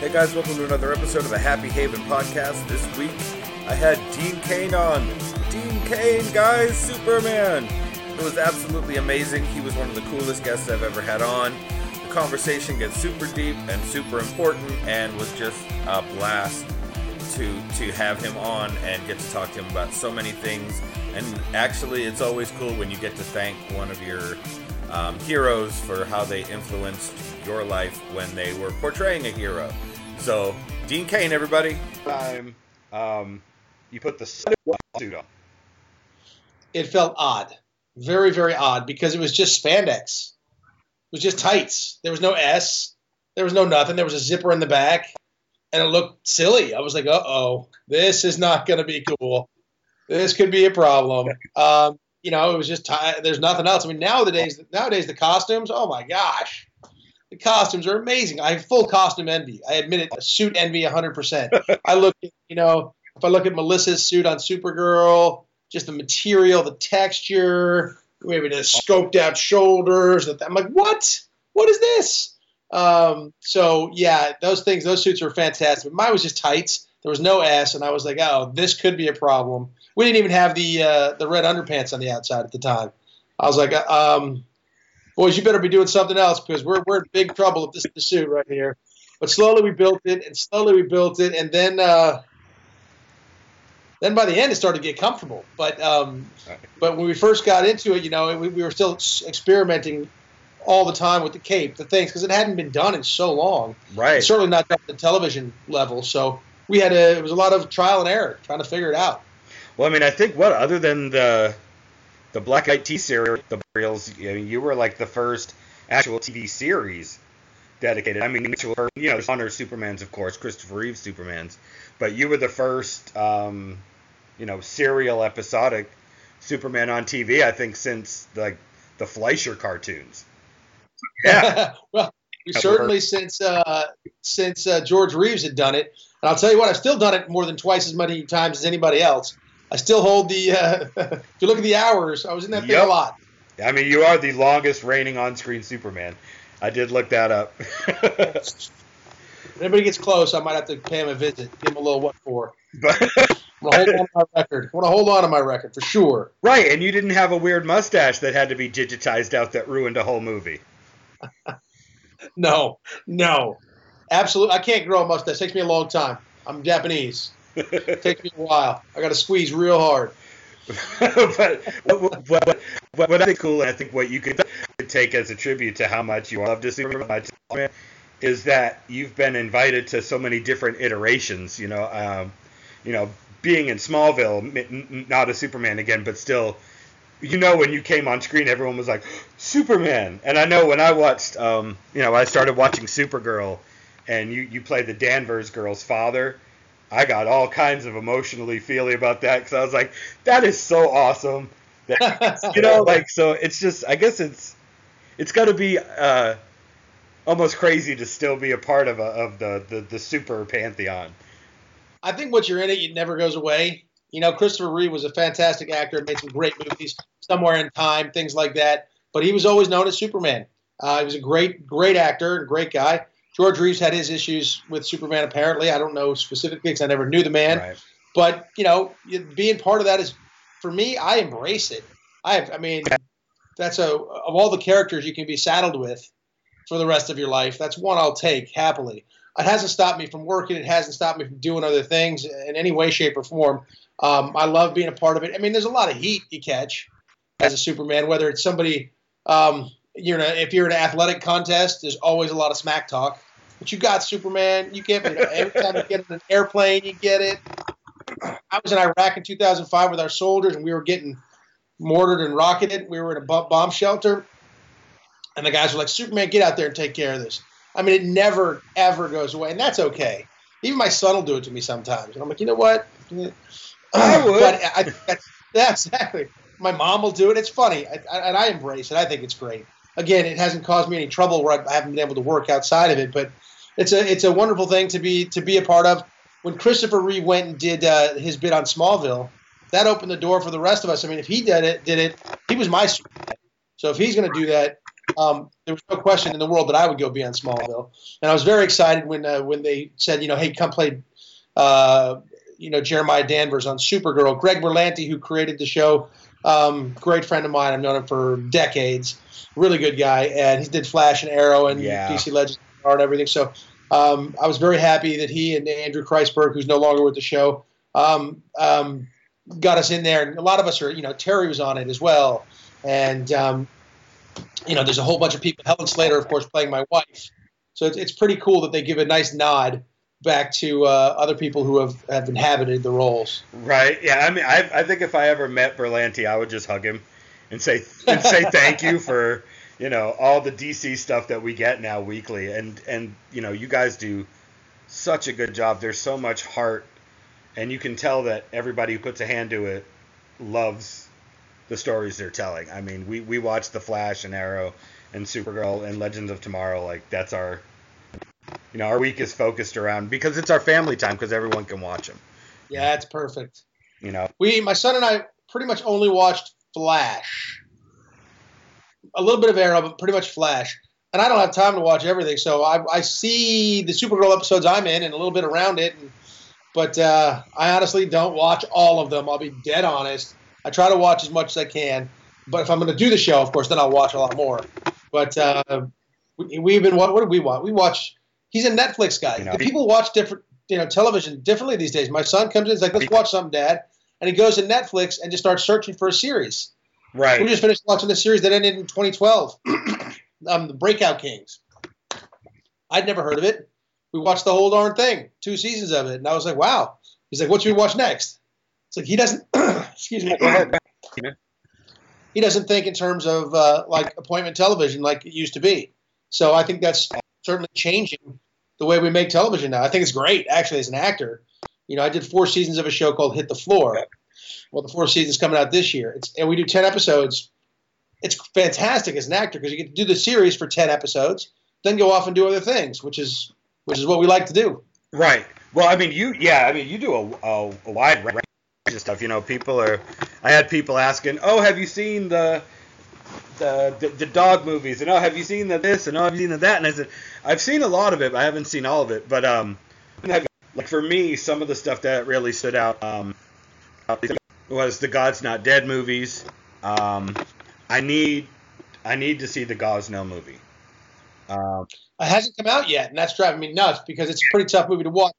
Hey guys, welcome to another episode of the Happy Haven podcast. This week I had Dean Cain on. Dean Cain, guys, Superman. It was absolutely amazing. He was one of the coolest guests I've ever had on. The conversation gets super deep and super important and was just a blast to to have him on and get to talk to him about so many things. And actually, it's always cool when you get to thank one of your um, heroes for how they influenced your life when they were portraying a hero. So, Dean Cain, everybody. Time, um, you put the suit on. It felt odd, very very odd because it was just spandex. It was just tights. There was no S. There was no nothing. There was a zipper in the back, and it looked silly. I was like, "Uh oh, this is not going to be cool. This could be a problem." Um, you know, it was just t- there's nothing else. I mean, nowadays, nowadays the costumes. Oh my gosh, the costumes are amazing. I have full costume envy. I admit it, suit envy 100%. I look, you know, if I look at Melissa's suit on Supergirl, just the material, the texture, maybe the scoped out shoulders. I'm like, what? What is this? Um, so yeah, those things, those suits were fantastic. Mine was just tights. There was no S, and I was like, oh, this could be a problem. We didn't even have the uh, the red underpants on the outside at the time. I was like, um, boys, you better be doing something else because we're we're in big trouble if this is the suit right here. But slowly we built it, and slowly we built it, and then uh, then by the end it started to get comfortable. But um, but when we first got into it, you know, we, we were still experimenting all the time with the cape, the things, because it hadn't been done in so long. Right. It's certainly not at the television level. So we had to, it was a lot of trial and error trying to figure it out. Well, I mean, I think what other than the the Black Eyed T series, the serials, I mean, you were like the first actual TV series dedicated. I mean, actual, you know, honor Superman's, of course, Christopher Reeve's Superman's, but you were the first, um, you know, serial episodic Superman on TV. I think since like the Fleischer cartoons. Yeah. well, certainly since uh, since uh, George Reeves had done it, and I'll tell you what, I've still done it more than twice as many times as anybody else. I still hold the. Uh, if you look at the hours, I was in that thing a lot. I mean, you are the longest reigning on-screen Superman. I did look that up. If anybody gets close, I might have to pay him a visit, give him a little what for. but, I want to hold on to my record. I want to hold on to my record for sure. right, and you didn't have a weird mustache that had to be digitized out that ruined a whole movie. No, no, absolutely. I can't grow a mustache. It takes me a long time. I'm Japanese. It takes me a while. I got to squeeze real hard. but what, what, what, what I think cool, I think what you could take as a tribute to how much you love to Superman is that you've been invited to so many different iterations. You know, um, you know, being in Smallville, not a Superman again, but still, you know, when you came on screen, everyone was like Superman. And I know when I watched, um, you know, I started watching Supergirl, and you you played the Danvers girl's father. I got all kinds of emotionally feely about that because I was like, that is so awesome. That, you know, like so it's just I guess it's it's got to be uh, almost crazy to still be a part of a, of the, the the super pantheon. I think once you're in it, it never goes away. You know, Christopher Reeve was a fantastic actor, made some great movies, Somewhere in Time, things like that. But he was always known as Superman. Uh, he was a great, great actor and great guy. George Reeves had his issues with Superman, apparently. I don't know specifically because I never knew the man. Right. But, you know, being part of that is, for me, I embrace it. I, have, I mean, that's a, of all the characters you can be saddled with for the rest of your life, that's one I'll take happily it hasn't stopped me from working. It hasn't stopped me from doing other things in any way, shape, or form. Um, I love being a part of it. I mean, there's a lot of heat you catch as a Superman, whether it's somebody, um, you know, if you're in an athletic contest, there's always a lot of smack talk. But you got Superman. You get it every time you get in an airplane, you get it. I was in Iraq in 2005 with our soldiers, and we were getting mortared and rocketed. We were in a bomb shelter, and the guys were like, "Superman, get out there and take care of this." I mean, it never ever goes away, and that's okay. Even my son will do it to me sometimes, and I'm like, you know what? I would. But I, that's, yeah, exactly. My mom will do it. It's funny, I, I, and I embrace it. I think it's great. Again, it hasn't caused me any trouble where I haven't been able to work outside of it, but it's a it's a wonderful thing to be to be a part of. When Christopher Reeve went and did uh, his bit on Smallville, that opened the door for the rest of us. I mean, if he did it, did it, he was my So if he's going to do that, um, there was no question in the world that I would go be on Smallville. And I was very excited when uh, when they said, you know, hey, come play, uh, you know, Jeremiah Danvers on Supergirl. Greg Berlanti, who created the show, um, great friend of mine. I've known him for decades. Really good guy, and he did Flash and Arrow and Yeah. DC Legends and everything. So um, I was very happy that he and Andrew Kreisberg, who's no longer with the show, um, um, got us in there. And a lot of us are, you know, Teri was on it as well, and um, you know, there's a whole bunch of people. Helen Slater, of course, playing my wife. So it's, it's pretty cool that they give a nice nod back to uh, other people who have, have inhabited the roles. Right. Yeah. I mean, I, I think if I ever met Berlanti, I would just hug him and say and say thank you for you know all the DC stuff that we get now weekly, and and you know you guys do such a good job. There's so much heart, and you can tell that everybody who puts a hand to it loves the stories they're telling. I mean, we we watch The Flash and Arrow and Supergirl and Legends of Tomorrow. Like that's our you know our week is focused around because it's our family time because everyone can watch them. Yeah, it's perfect. You know. We, my son and I, pretty much only watched Flash. A little bit of Arrow, but pretty much Flash. And I don't have time to watch everything, so I, I see the Supergirl episodes I'm in and a little bit around it. And, but uh, I honestly don't watch all of them. I'll be dead honest. I try to watch as much as I can. But if I'm going to do the show, of course, then I'll watch a lot more. But uh, we, we've been what, what did we watch? We watch. He's a Netflix guy. You know, People watch different, you know, television differently these days. My son comes in, he's like, "Let's watch something, Dad," and he goes to Netflix and just starts searching for a series. Right. We just finished watching the series that ended in 2012, um, the Breakout Kings. I'd never heard of it. We watched the whole darn thing, two seasons of it, and I was like, "Wow." He's like, "What should we watch next?" It's like he doesn't. excuse me. He doesn't think in terms of uh, like appointment television like it used to be. So I think that's certainly changing the way we make television now. I think it's great, actually, as an actor. You know, I did four seasons of a show called Hit the Floor. Well, the fourth season's coming out this year. It's, and we do 10 episodes. It's fantastic as an actor because you get to do the series for 10 episodes, then go off and do other things, which is which is what we like to do. Right. Well, I mean, you, yeah, I mean, you do a, a, a wide range of stuff. You know, people are. I had people asking, "Oh, have you seen the the the, the dog movies?" And oh, have you seen the this? And oh, have you seen the that? And I said, I've seen a lot of it, but I haven't seen all of it. But um, like for me, some of the stuff that really stood out um was the God's Not Dead movies. Um, I need I need to see the God's Gosnell movie. Um, It hasn't come out yet, and that's driving me nuts because it's a pretty tough movie to watch.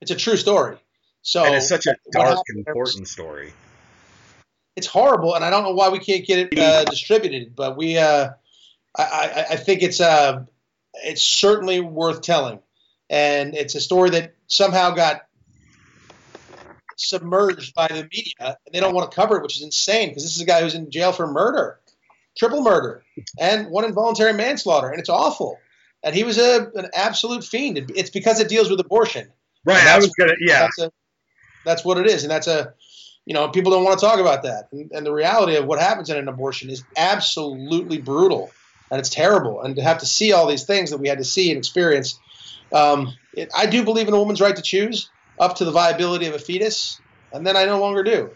It's a true story. So and it's such a dark and important story. it's horrible, and I don't know why we can't get it uh, distributed. But we, uh, I, I, I think it's uh, it's certainly worth telling, and it's a story that somehow got submerged by the media, and they don't want to cover it, which is insane because this is a guy who's in jail for murder, triple murder, and one involuntary manslaughter, and it's awful. And he was a an absolute fiend. It's because it deals with abortion. Right. I was gonna. Yeah. That's, a, that's what it is, and that's a you know people don't want to talk about that. And, and the reality of what happens in an abortion is absolutely brutal, and it's terrible. And to have to see all these things that we had to see and experience, um, it, I do believe in a woman's right to choose up to the viability of a fetus, and then I no longer do.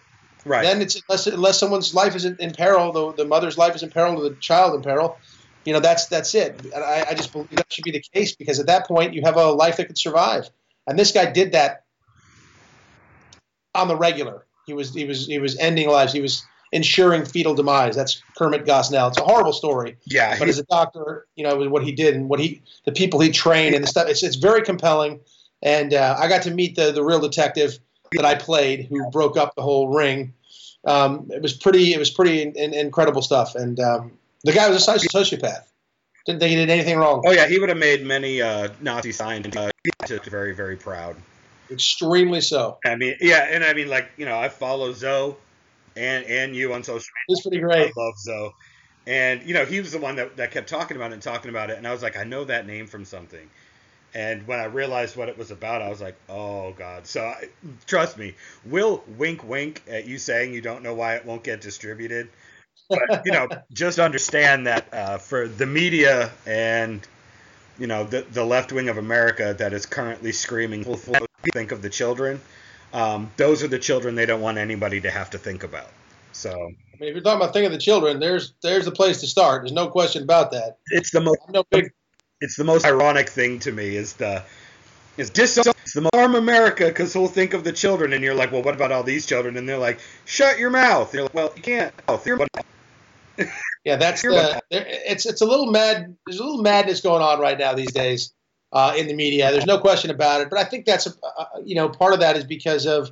Right. Then it's unless unless someone's life is in, in peril, the, the mother's life is in peril, or the child in peril. You know that's that's it. And I, I just believe that should be the case because at that point you have a life that could survive. And this guy did that on the regular. He was he was he was ending lives. He was ensuring fetal demise. That's Kermit Gosnell. It's a horrible story, yeah. but he- as a doctor, you know what he did and what he the people he trained and the stuff. It's it's very compelling. And uh, I got to meet the the real detective that I played who broke up the whole ring. Um, it was pretty it was pretty in, in- incredible stuff. And um, the guy was a sociopath. Didn't think he did anything wrong. oh yeah, he would have made many uh, Nazi scientists uh, very very proud. Extremely so. I mean, yeah, and I mean like you know I follow Zoe and and you on social He's pretty great. I love Zoe. And you know he was the one that, that kept talking about it and talking about it, and I was like, I know that name from something. And when I realized what it was about, I was like, oh god. So I, trust me, we'll wink wink at you saying you don't know why it won't get distributed. But you know, just understand that uh, for the media and you know the the left wing of America that is currently screaming, "Full- full- think of the children." Um, those are the children they don't want anybody to have to think about. So I mean, if you're talking about thinking of the children, there's there's the place to start. There's no question about that. It's the most. I'm no big. It's the most ironic thing to me is the is dis it's the harm America because he'll think of the children and you're like, well, what about all these children? And they're like, shut your mouth. And you're like, well, you can't. Oh, Yeah, that's the. It's it's a little mad. There's a little madness going on right now these days uh, in the media. There's no question about it. But I think that's a, uh, you know part of that is because of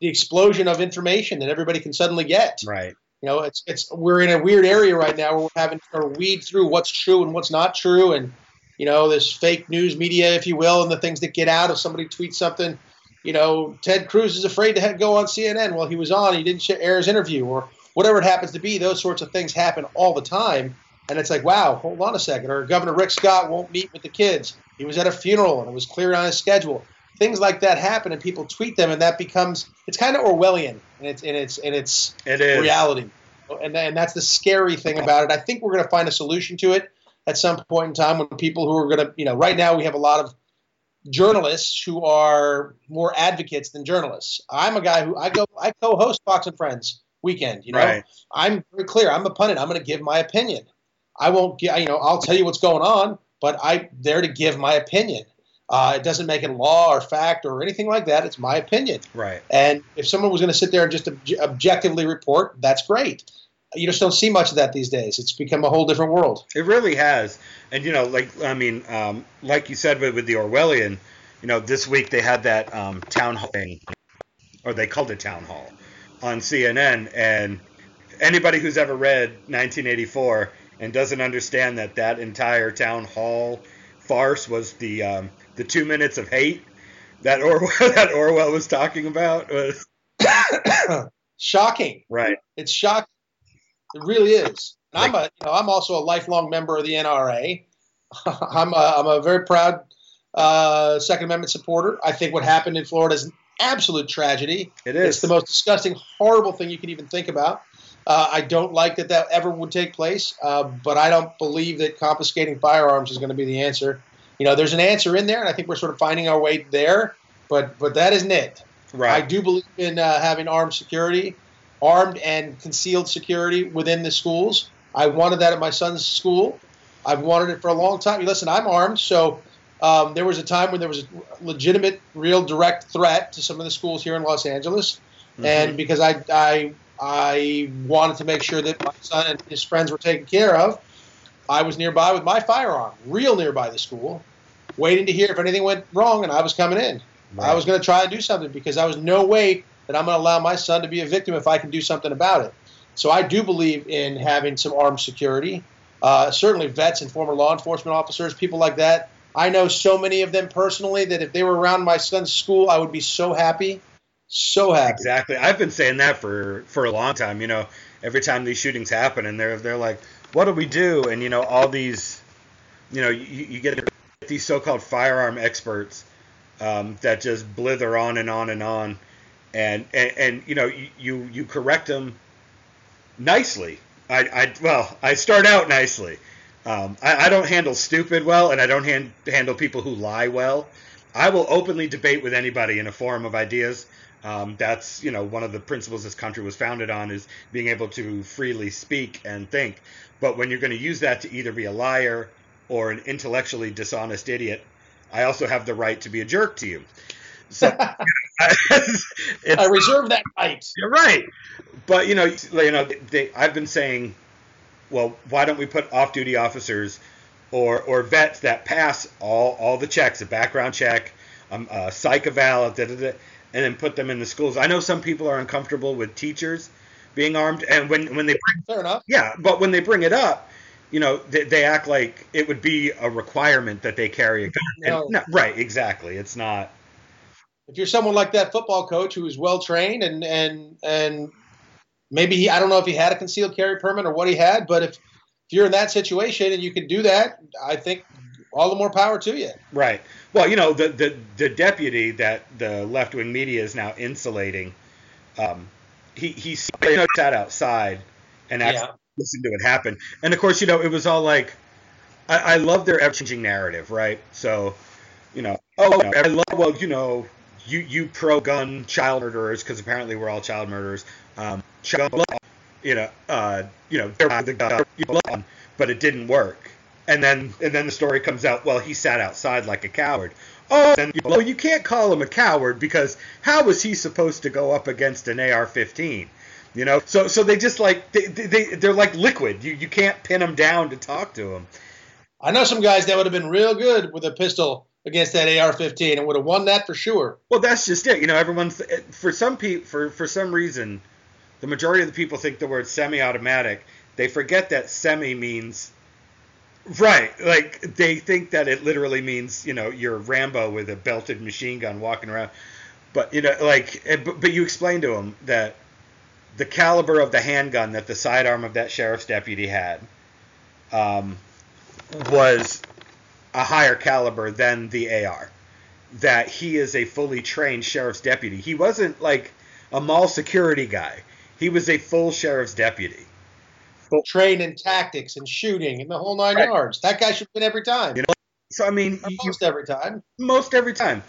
the explosion of information that everybody can suddenly get. right. You know, it's it's we're in a weird area right now where we're having to weed through what's true and what's not true, and you know, this fake news media, if you will, and the things that get out if somebody tweets something. You know, Ted Cruz is afraid to go on CNN. Well, he was on. He didn't air his interview, or whatever it happens to be. Those sorts of things happen all the time, and it's like, wow, hold on a second. Or Governor Rick Scott won't meet with the kids. He was at a funeral and it was clear on his schedule. Things like that happen, and people tweet them, and that becomes it's kind of Orwellian, and it's and it's and it's It is. reality. And, and that's the scary thing about it. I think we're going to find a solution to it at some point in time when people who are going to, you know, right now we have a lot of journalists who are more advocates than journalists. I'm a guy who I go, I co-host Fox and Friends weekend. You know, Right. I'm very clear. I'm a pundit. I'm going to give my opinion. I won't get, you know, I'll tell you what's going on, but I'm there to give my opinion. Uh, it doesn't make it law or fact or anything like that. It's my opinion. Right. And if someone was going to sit there and just ob- objectively report, that's great. You just don't see much of that these days. It's become a whole different world. It really has. And you know, like I mean, um, like you said with, with the Orwellian, you know, this week they had that um, town hall thing, or they called it town hall, on CNN. And anybody who's ever read 1984 and doesn't understand that that entire town hall farce was the um, the two minutes of hate that Orwell that Orwell was talking about was Shocking. right. It's shocking. It really is. And I'm a, you know, I'm also a lifelong member of the NRA. I'm a, I'm a very proud uh, Second Amendment supporter. I think what happened in Florida is an absolute tragedy. It It's the most disgusting, horrible thing you can even think about. Uh, I don't like that that ever would take place, uh, but I don't believe that confiscating firearms is going to be the answer. You know, there's an answer in there, and I think we're sort of finding our way there, but but that isn't it. Right. I do believe in uh, having armed security, armed and concealed security within the schools. I wanted that at my son's school. I've wanted it for a long time. Listen, I'm armed, so um, there was a time when there was a legitimate, real, direct threat to some of the schools here in Los Angeles, Mm-hmm. and because I, I I wanted to make sure that my son and his friends were taken care of, I was nearby with my firearm, real nearby the school, waiting to hear if anything went wrong, and I was coming in. I was going to try and do something because I was no way that I'm going to allow my son to be a victim if I can do something about it. So I do believe in having some armed security. Uh, certainly, vets and former law enforcement officers, people like that. I know so many of them personally that if they were around my son's school, I would be so happy, so happy. Exactly. I've been saying that for for a long time. You know, every time these shootings happen, and they're they're like, "What do we do?" And you know, all these, you know, you, you get these so-called firearm experts um, that just blither on and on and on, and and, and you know, you, you you correct them nicely. I, I well, I start out nicely. Um, I, I don't handle stupid well, and I don't hand, handle people who lie well. I will openly debate with anybody in a forum of ideas. Um, that's you know one of the principles this country was founded on is being able to freely speak and think. But when you're going to use that to either be a liar or an intellectually dishonest idiot, I also have the right to be a jerk to you. So I reserve that right. you're right. But you know, you know, they, I've been saying, well, why don't we put off-duty officers or or vets that pass all all the checks, a background check, um, a psych eval, da, da, da, and then put them in the schools. I know some people are uncomfortable with teachers being armed, and when when they bring, Fair enough. yeah, but when they bring it up. You know, they, they act like it would be a requirement that they carry a gun. And- No. no, right, exactly. It's not. If you're someone like that football coach who is well trained and and and maybe he I don't know if he had a concealed carry permit or what he had, but if if you're in that situation and you can do that, I think all the more power to you. Right. Well, you know, the the, the deputy that the left wing media is now insulating, um, he he sat outside and actually Yeah. listened to it happen. And of course, you know, it was all like, I, I love their ever changing narrative, right? So, you know, oh, I love well, you know, you you pro gun child murderers because apparently we're all child murderers. Um, you know, uh, you know, the gun, but it didn't work. And then and then the story comes out. Well, he sat outside like a coward. Oh, and you can't call him a coward because how was he supposed to go up against an AR-15? You know, so so they just like they, they they're like liquid. You you can't pin them down to talk to them. I know some guys that would have been real good with a pistol against that AR-15 and would have won that for sure. Well, that's just it. You know, everyone's for some people for for some reason, the majority of the people think the word semi-automatic. They forget that semi means right. Like they think that it literally means you know you're Rambo with a belted machine gun walking around. But you know, like, but, but you explain to them that the caliber of the handgun that the sidearm of that sheriff's deputy had um, was a higher caliber than the AR. That he is a fully trained sheriff's deputy. He wasn't like a mall security guy. He was a full sheriff's deputy. Trained in tactics and shooting and the whole nine right. yards. That guy should win every time. You know, so I mean, most you, every time. Most every time.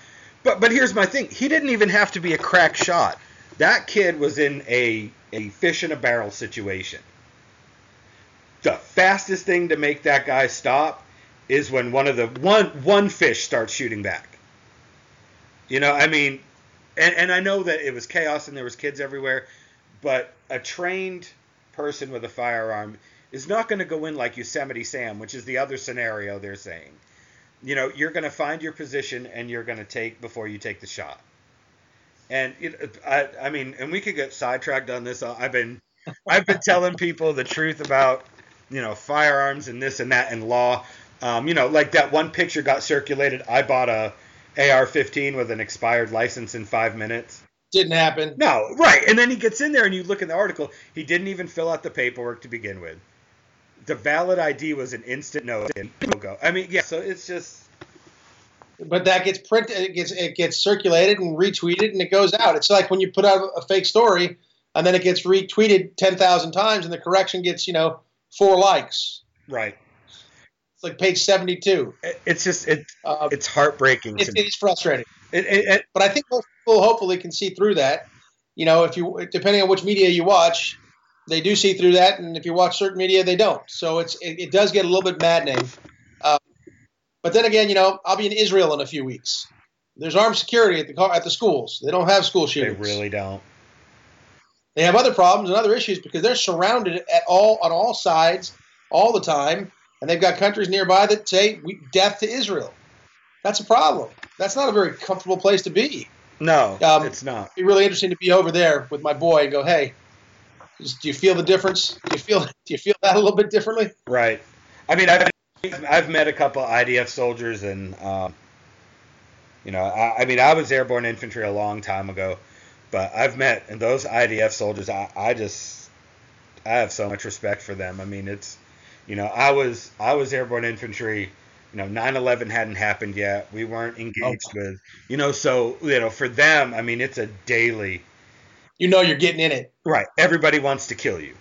But but here's my thing. He didn't even have to be a crack shot. That kid was in a a fish in a barrel situation. The fastest thing to make that guy stop is when one of the one one fish starts shooting back. You know, I mean, and, and I know that it was chaos and there was kids everywhere, but a trained person with a firearm is not going to go in like Yosemite Sam, which is the other scenario they're saying. You know, you're going to find your position and you're going to take before you take the shot. And it, I, I mean, and we could get sidetracked on this. I've been, I've been telling people the truth about, you know, firearms and this and that and law. Um, you know, like that one picture got circulated. I bought a AR-15 with an expired license in five minutes. Didn't happen. No, right. And then he gets in there, and you look in the article. He didn't even fill out the paperwork to begin with. The valid ID was an instant no go. I mean, yeah. So it's just. But that gets printed. It gets it gets circulated and retweeted, and it goes out. It's like when you put out a fake story, and then it gets retweeted ten thousand times, and the correction gets you know four likes. Right like page 72. It's just it, uh, it's heartbreaking. It's, it's frustrating. It, it, but I think most people hopefully can see through that. You know, if you depending on which media you watch, they do see through that, and if you watch certain media, they don't. So it's it, it does get a little bit maddening. Uh, but then again, you know, I'll be in Israel in a few weeks. There's armed security at the at the schools. They don't have school shootings. They really don't. They have other problems and other issues because they're surrounded at all on all sides all the time and they've got countries nearby that say death to Israel. That's a problem. That's not a very comfortable place to be. No, um, it's not. It'd be really interesting to be over there with my boy and go, hey, do you feel the difference? Do you feel do you feel that a little bit differently? Right. I mean, I've I've met a couple IDF soldiers, and um, you know, I, I, mean, I was airborne infantry a long time ago, but I've met and those IDF soldiers. I, I just I have so much respect for them. I mean, it's you know, I was I was airborne infantry. You know, 9/11 hadn't happened yet. We weren't oh, engaged oh. with. You know, so you know, for them, I mean, it's a daily. You know, you're getting in it. Right. Everybody wants to kill you.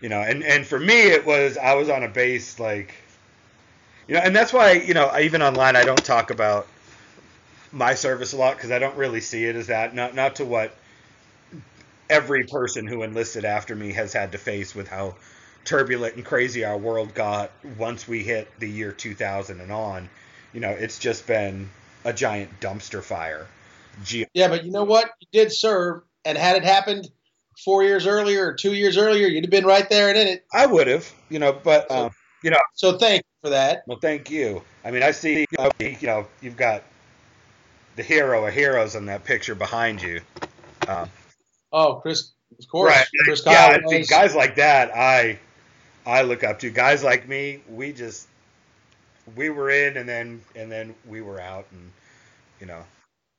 You know, and and for me, it was I was on a base like. You know, and that's why you know even online I don't talk about my service a lot because I don't really see it as that. Not not to what every person who enlisted after me has had to face with how turbulent and crazy our world got once we hit the year 2000 and on, you know, it's just been a giant dumpster fire. Yeah, but you know what? You did serve, and had it happened four years earlier or two years earlier, you'd have been right there and in it. I would have, you know, but um, you know. So thank you for that. Well, thank you. I mean, I see, you know, you know you've got the hero of heroes in that picture behind you. Um, oh, Chris, of course. Right. Chris yeah, guys like that, I I look up to. Guys like me, we just we were in and then and then we were out and you know.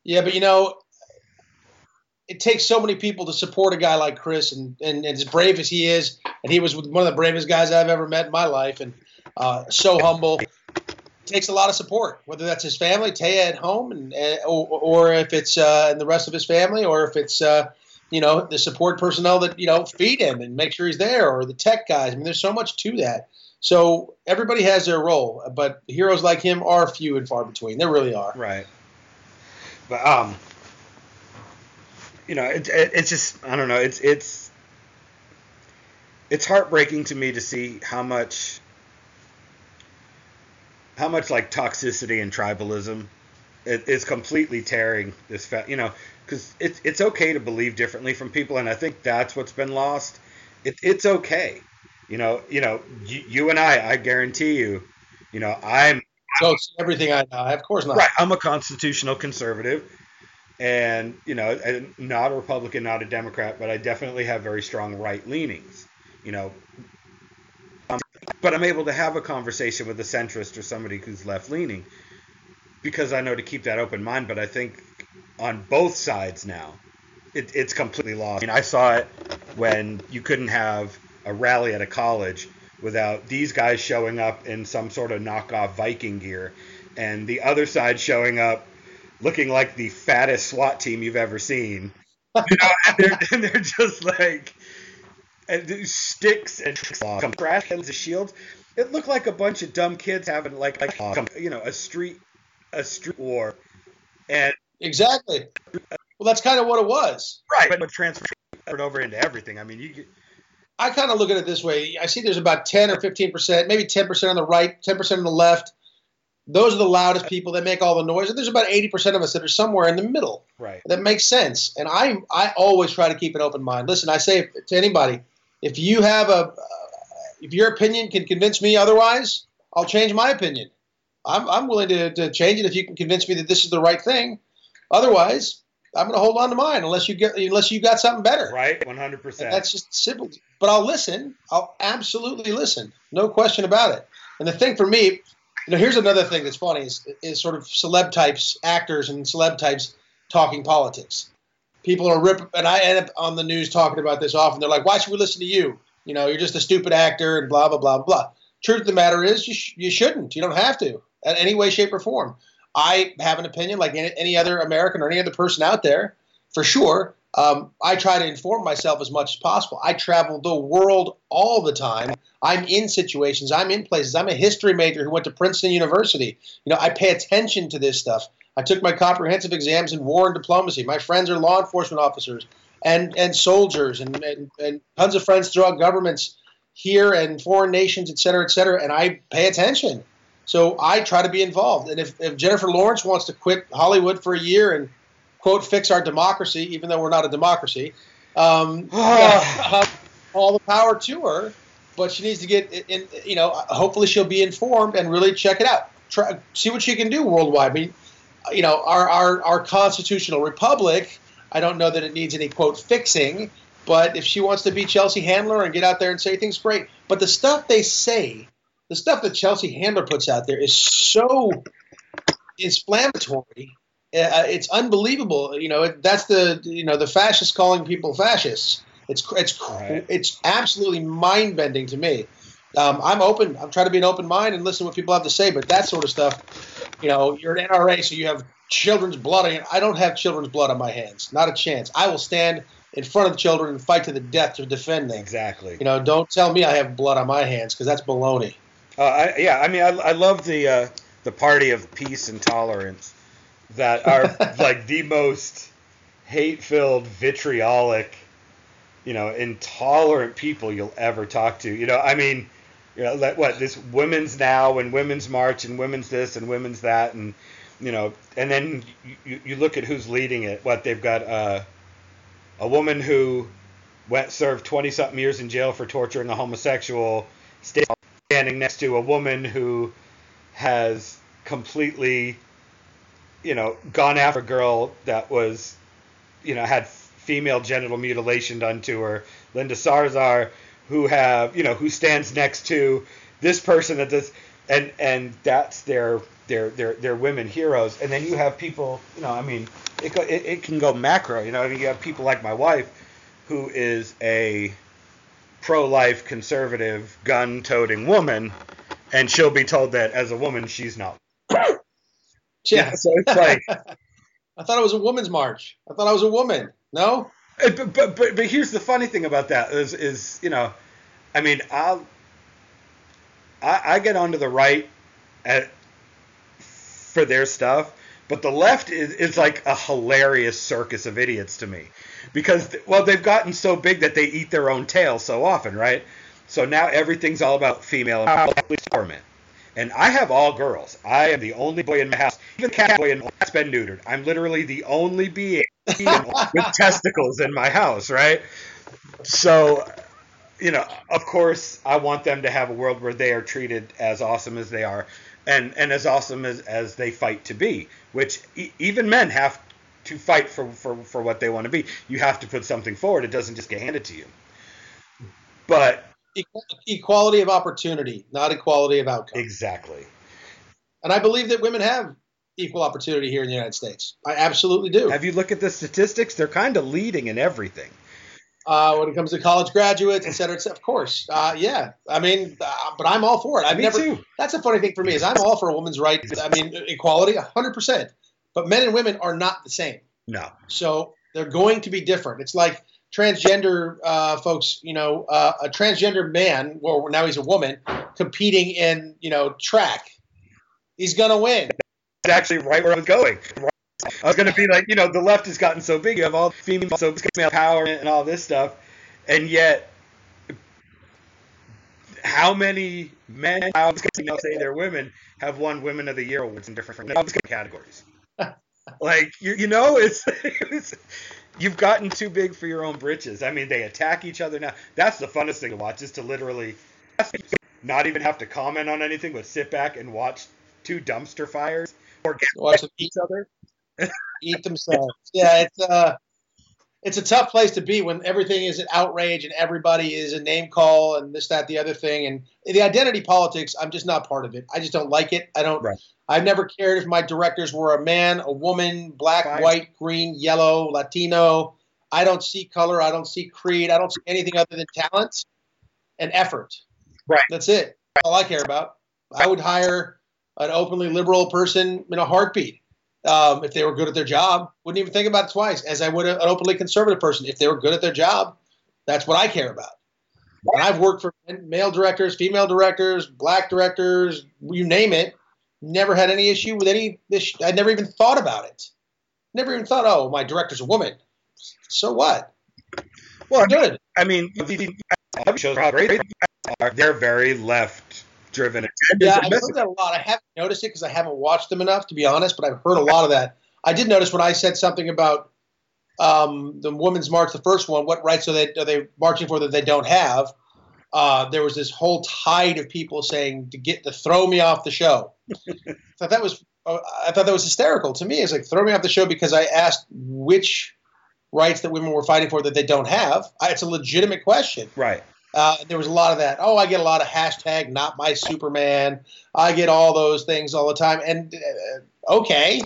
Yeah, but you know, it takes so many people to support a guy like Chris and, and, and as brave as he is, and he was one of the bravest guys I've ever met in my life and uh, so humble. It takes a lot of support, whether that's his family, Taya at home, and, or, or if it's uh, and the rest of his family, or if it's uh, you know, the support personnel that, you know, feed him and make sure he's there or the tech guys. I mean, there's so much to that. So everybody has their role, but heroes like him are few and far between. There really are. Right. But, um, you know, it, it, it's just, I don't know, it's, it's, it's heartbreaking to me to see how much how much like toxicity and tribalism it is completely tearing this fa- you know because it's it's okay to believe differently from people and I think that's what's been lost. It, it's okay, you know. You know, you, you and I, I guarantee you, you know, I'm So it's everything I know. Of course not. right. I'm a constitutional conservative, and you know, not a Republican, not a Democrat, but I definitely have very strong right leanings. You know, um, but I'm able to have a conversation with a centrist or somebody who's left leaning because I know to keep that open mind. But I think on both sides now, it, it's completely lost. I mean, I saw it when you couldn't have a rally at a college without these guys showing up in some sort of knockoff Viking gear, and the other side showing up looking like the fattest SWAT team you've ever seen. You know, and they're, and they're just like and the sticks and crash cans of shields. It looked like a bunch of dumb kids having like, like you know a street a street war, and Exactly. Well, that's kind of what it was. right, but transferred over into everything. I mean, you get- I kind of look at it this way. I see there's about 10 or 15 percent, maybe 10 percent on the right, 10 percent on the left. Those are the loudest people that make all the noise. And there's about 80 percent of us that are somewhere in the middle. right, That makes sense. And I I always try to keep an open mind. Listen, I say to anybody, if you have a, if your opinion can convince me otherwise, I'll change my opinion. I'm, I'm willing to, to change it if you can convince me that this is the right thing. Otherwise, I'm going to hold on to mine unless you get unless you got something better. right, one hundred percent. That's just simple. But I'll listen. I'll absolutely listen. No question about it. And the thing for me, you know, here's another thing that's funny is, is sort of celeb types, actors and celeb types talking politics. People are rip, and I end up on the news talking about this often. They're like, "Why should we listen to you? You know, you're just a stupid actor," and blah blah blah blah. Truth of the matter is, you, sh- you shouldn't. You don't have to, in any way, shape, or form. I have an opinion like any, other American or any other person out there, for sure. Um, I try to inform myself as much as possible. I travel the world all the time. I'm in situations. I'm in places. I'm a history major who went to Princeton University. You know, I pay attention to this stuff. I took my comprehensive exams in war and diplomacy. My friends are law enforcement officers and and soldiers and, and, and tons of friends throughout governments here and foreign nations, et cetera, et cetera. And I pay attention. So I try to be involved. And if, if Jennifer Lawrence wants to quit Hollywood for a year and quote fix our democracy, even though we're not a democracy, um, all the power to her. But she needs to get in, in. You know, hopefully she'll be informed and really check it out. Try see what she can do worldwide. I mean, you know, our our, our constitutional republic. I don't know that it needs any quote fixing. But if she wants to be Chelsea Handler and get out there and say things, great. But the stuff they say the stuff that Chelsea Handler puts out there is so inflammatory. Uh, it's unbelievable. You know, that's the you know the fascists calling people fascists. It's it's Right. it's absolutely mind bending to me. Um, I'm open. I'm trying to be an open mind and listen to what people have to say. But that sort of stuff, you know, you're an NRA, so you have children's blood. on- I don't have children's blood on my hands. Not a chance. I will stand in front of the children and fight to the death to defend them. exactly. You know, don't tell me I have blood on my hands because that's baloney. Uh, I, yeah, I mean, I, I love the uh, the party of peace and tolerance that are like the most hate-filled, vitriolic, you know, intolerant people you'll ever talk to. You know, I mean, you know, like what this women's now and women's march and women's this and women's that and you know, and then you, you look at who's leading it. What they've got uh, a woman who went served 20 something years in jail for torturing a homosexual standing next to a woman who has completely, you know, gone after a girl that was, you know, had female genital mutilation done to her. Linda Sarsour, who have, you know, who stands next to this person that does, and and that's their their their their women heroes. And then you have people, you know, I mean, it it, it can go macro. You know, I mean, you have people like my wife, who is a pro-life conservative gun-toting woman and she'll be told that as a woman she's not Yeah. so it's like I thought it was a woman's march. I thought I was a woman. No? Uh, but, but but but here's the funny thing about that is is you know i mean i'll i, I get onto the right at, for their stuff But the left is, is like a hilarious circus of idiots to me. Because, well, they've gotten so big that they eat their own tail so often, right? So now everything's all about female empowerment. And I have all girls. I am the only boy in my house. Even the cat boy in my house been neutered. I'm literally the only being with testicles in my house, right? So, you know, of course, I want them to have a world where they are treated as awesome as they are, and and as awesome as as they fight to be. Which e- even men have to fight for, for for what they want to be. You have to put something forward. It doesn't just get handed to you. But equality of opportunity, not equality of outcome. Exactly. And I believe that women have equal opportunity here in the United States. I absolutely do. Have you looked at the statistics? They're kind of leading in everything. Uh, when it comes to college graduates, et cetera, et cetera. Of course, uh, yeah. I mean, uh, but I'm all for it. I've Me never. too. That's a funny thing for me is I'm all for a woman's right. I mean, equality, 100. percent But men and women are not the same. No. So they're going to be different. It's like transgender uh, folks. You know, uh, a transgender man, well, now he's a woman, competing in you know track. He's gonna win. It's actually right where I was going. I was going to be like, you know, the left has gotten so big, you have all the female, so female power and all this stuff, and yet, how many men, I was going to say they're women, have won Women of the Year awards in different categories? like, you, you know, it's, it's you've gotten too big for your own britches. I mean, they attack each other now. That's the funnest thing to watch, is to literally not even have to comment on anything, but sit back and watch two dumpster fires or get Watch each other. Eat themselves. Yeah, it's uh, it's a tough place to be when everything is an outrage and everybody is a name call and this, that, the other thing. And the identity politics, I'm just not part of it. I just don't like it. I don't. Right. I've never cared if my directors were a man, a woman, black, Fine. white, green, yellow, Latino. I don't see color. I don't see creed. I don't see anything other than talent and effort. Right. That's it. That's all I care about. I would hire an openly liberal person in a heartbeat um, if they were good at their job. Wouldn't even think about it twice, as I would an openly conservative person if they were good at their job. That's what I care about. And I've worked for male directors, female directors, black directors, you name it. Never had any issue with any. This, I never even thought about it. Never even thought, oh, my director's a woman. So what? Well, Good. I mean, the television shows are how great they are. They're very left driven. Yeah, I've heard that a lot. I haven't noticed it because I haven't watched them enough, to be honest. But I've heard a lot of that. I did notice when I said something about um, the Women's March, the first one. What rights are they are they marching for that they don't have? Uh, there was this whole tide of people saying to get to throw me off the show. I thought that was uh, I thought that was hysterical to me. It's like throw me off the show because I asked which rights that women were fighting for that they don't have. I, it's a legitimate question. Right. Uh, there was a lot of that. Oh, I get a lot of hashtag not my Superman. I get all those things all the time. And uh, okay,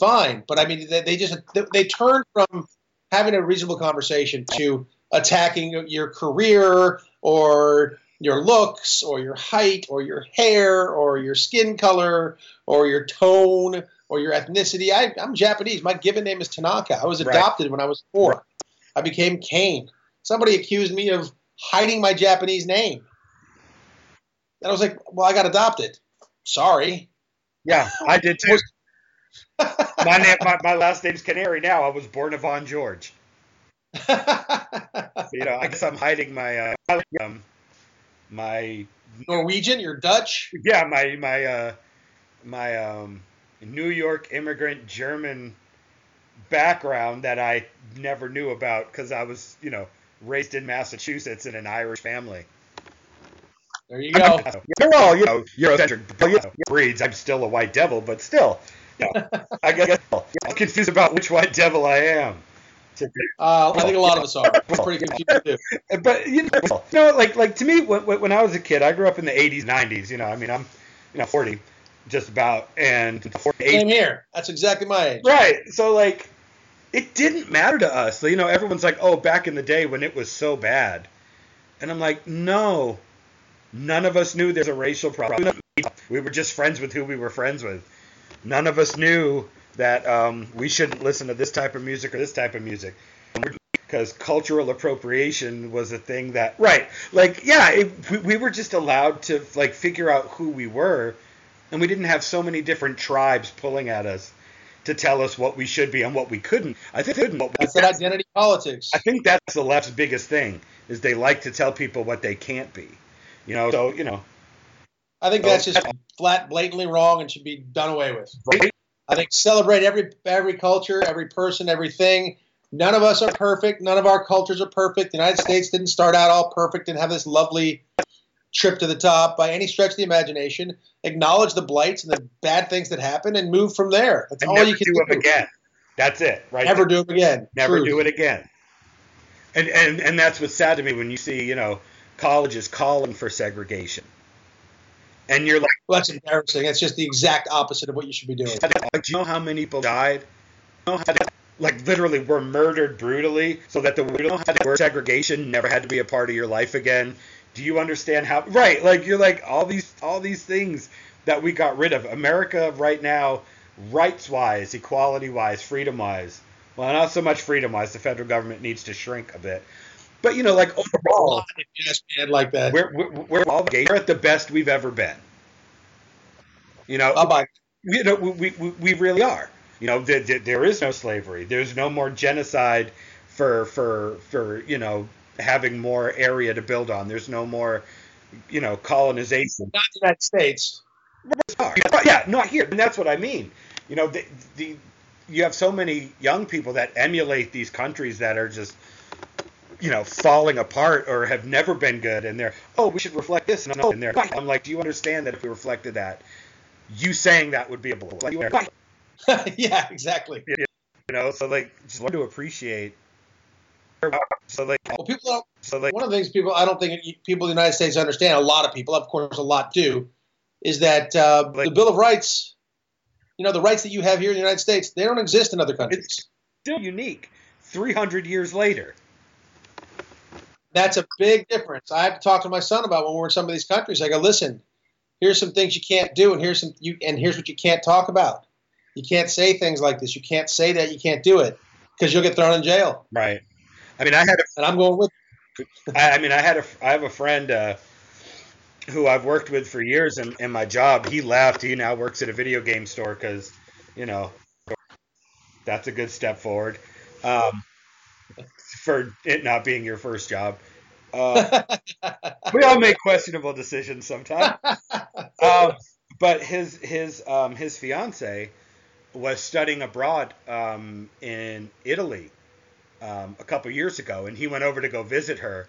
fine. But I mean, they, they just they, they turn from having a reasonable conversation to attacking your career or your looks or your height or your hair or your skin color or your tone or your ethnicity. I, I'm Japanese. My given name is Tanaka. I was Right. adopted when I was four. I became Cain. Somebody accused me of hiding my Japanese name. And I was like, well, I got adopted. Sorry. Yeah, I did too. my, name, my my last name's Canary. Now I was born Yvonne George. You know, I guess I'm hiding my uh, um, my Norwegian, you're Dutch. yeah my my uh, my um, New York immigrant German background that I never knew about because I was you know raised in Massachusetts in an Irish family. There you go. They're all, you know, Eurocentric you know, breeds. I'm still a white devil, but still, you know, I guess I'm confused about which white devil I am. Uh, I think a lot of us are. We're pretty confused too. But you know, you know, like like to me, when, when I was a kid, I grew up in the 80s, 90s. You know, I mean, I'm you know 40, just about, and 40, Same here. That's exactly my age. Right. So like, it didn't matter to us. You know, everyone's like, "Oh, back in the day when it was so bad," and I'm like, "No, none of us knew there's a racial problem. We were just friends with who we were friends with. None of us knew that um, we shouldn't listen to this type of music or this type of music." Because cultural appropriation was a thing that, right? Like, yeah, it, we, we were just allowed to like figure out who we were, and we didn't have so many different tribes pulling at us to tell us what we should be and what we couldn't. I think couldn't. That's that identity politics. I think that's the left's biggest thing is they like to tell people what they can't be. You know, so you know, I think that's just flat, blatantly wrong and should be done away with. right? I think celebrate every every culture, every person, everything. None of us are perfect. None of our cultures are perfect. The United States didn't start out all perfect and have this lovely trip to the top by any stretch of the imagination. Acknowledge the blights and the bad things that happen and move from there. That's And all you can do do. them again. That's it, right? Never do it again. never Truth. do it again. And and and that's what's sad to me when you see you know colleges calling for segregation, and you're like, Well, that's embarrassing. That's just the exact opposite of what you should be doing. like, do you know how many people died? You know how they- like literally were murdered brutally, so that the word segregation never had to be a part of your life again. Do you understand how? Right, like you're like all these all these things that we got rid of. America right now, rights wise, equality wise, freedom wise. Well, not so much freedom wise. The federal government needs to shrink a bit. But you know, like overall, Yes, man, like that. we're we're, we're all we're at the best we've ever been. You know, Bye bye. you know, we, we, we really are. You know, there, there is no slavery. There's no more genocide for for for you know having more area to build on. There's no more you know colonization. Not the United States. Yeah, not here, and that's what I mean. You know, the, the you have so many young people that emulate these countries that are just you know falling apart or have never been good, and they're oh we should reflect this and oh, and they're I'm like, do you understand that if we reflected that, you saying that would be a bull? Like, yeah, exactly. You know, so like just learn to appreciate. So like, Well, people don't. so like, One of the things people I don't think people in the United States understand. A lot of people, of course, a lot do, is that uh, the Bill of Rights. You know, the rights that you have here in the United States, they don't exist in other countries. still unique. Three hundred years later. That's a big difference. I have to talk to my son about when we're in some of these countries. I go, listen, here's some things you can't do, and here's some you, and here's what you can't talk about. You can't say things like this. You can't say that. You can't do it because you'll get thrown in jail. Right. I mean, I had a And I'm going with. I, I mean, I had a, I have a friend uh, who I've worked with for years in, in my job. He left. He now works at a video game store because, you know, that's a good step forward um, for it not being your first job. Uh, we all make questionable decisions sometimes. Um, but his his um, his fiance was studying abroad um, in Italy um, a couple years ago, and he went over to go visit her.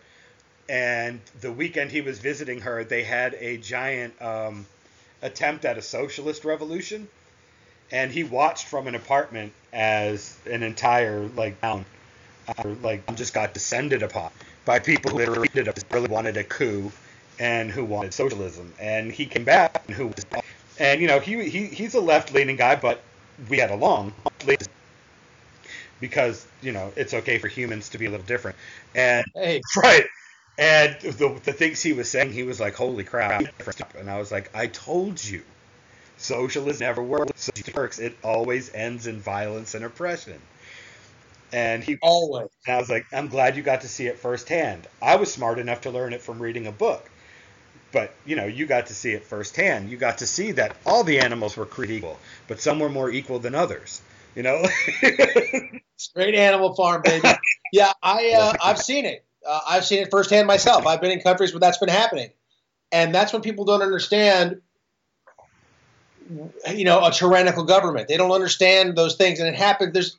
And the weekend he was visiting her, they had a giant um, attempt at a socialist revolution, and he watched from an apartment as an entire like town, uh, like just got descended upon by people who really wanted a coup and who wanted socialism. And he came back and who was, and you know he, he he's a left leaning guy, but we had along because you know it's okay for humans to be a little different. And hey, right. And the, the things he was saying, he was like, "Holy crap!" And I was like, "I told you, socialism never works. It works. It always ends in violence and oppression." And he, always. and I was like, "I'm glad you got to see it firsthand. I was smart enough to learn it from reading a book, but you know, you got to see it firsthand. You got to see that all the animals were created equal, but some were more equal than others. You know." Straight Animal Farm, baby. yeah, I uh, I've seen it. Uh, I've seen it firsthand myself. I've been in countries where that's been happening, and that's when people don't understand. You know, a tyrannical government. They don't understand those things, and it happens. There's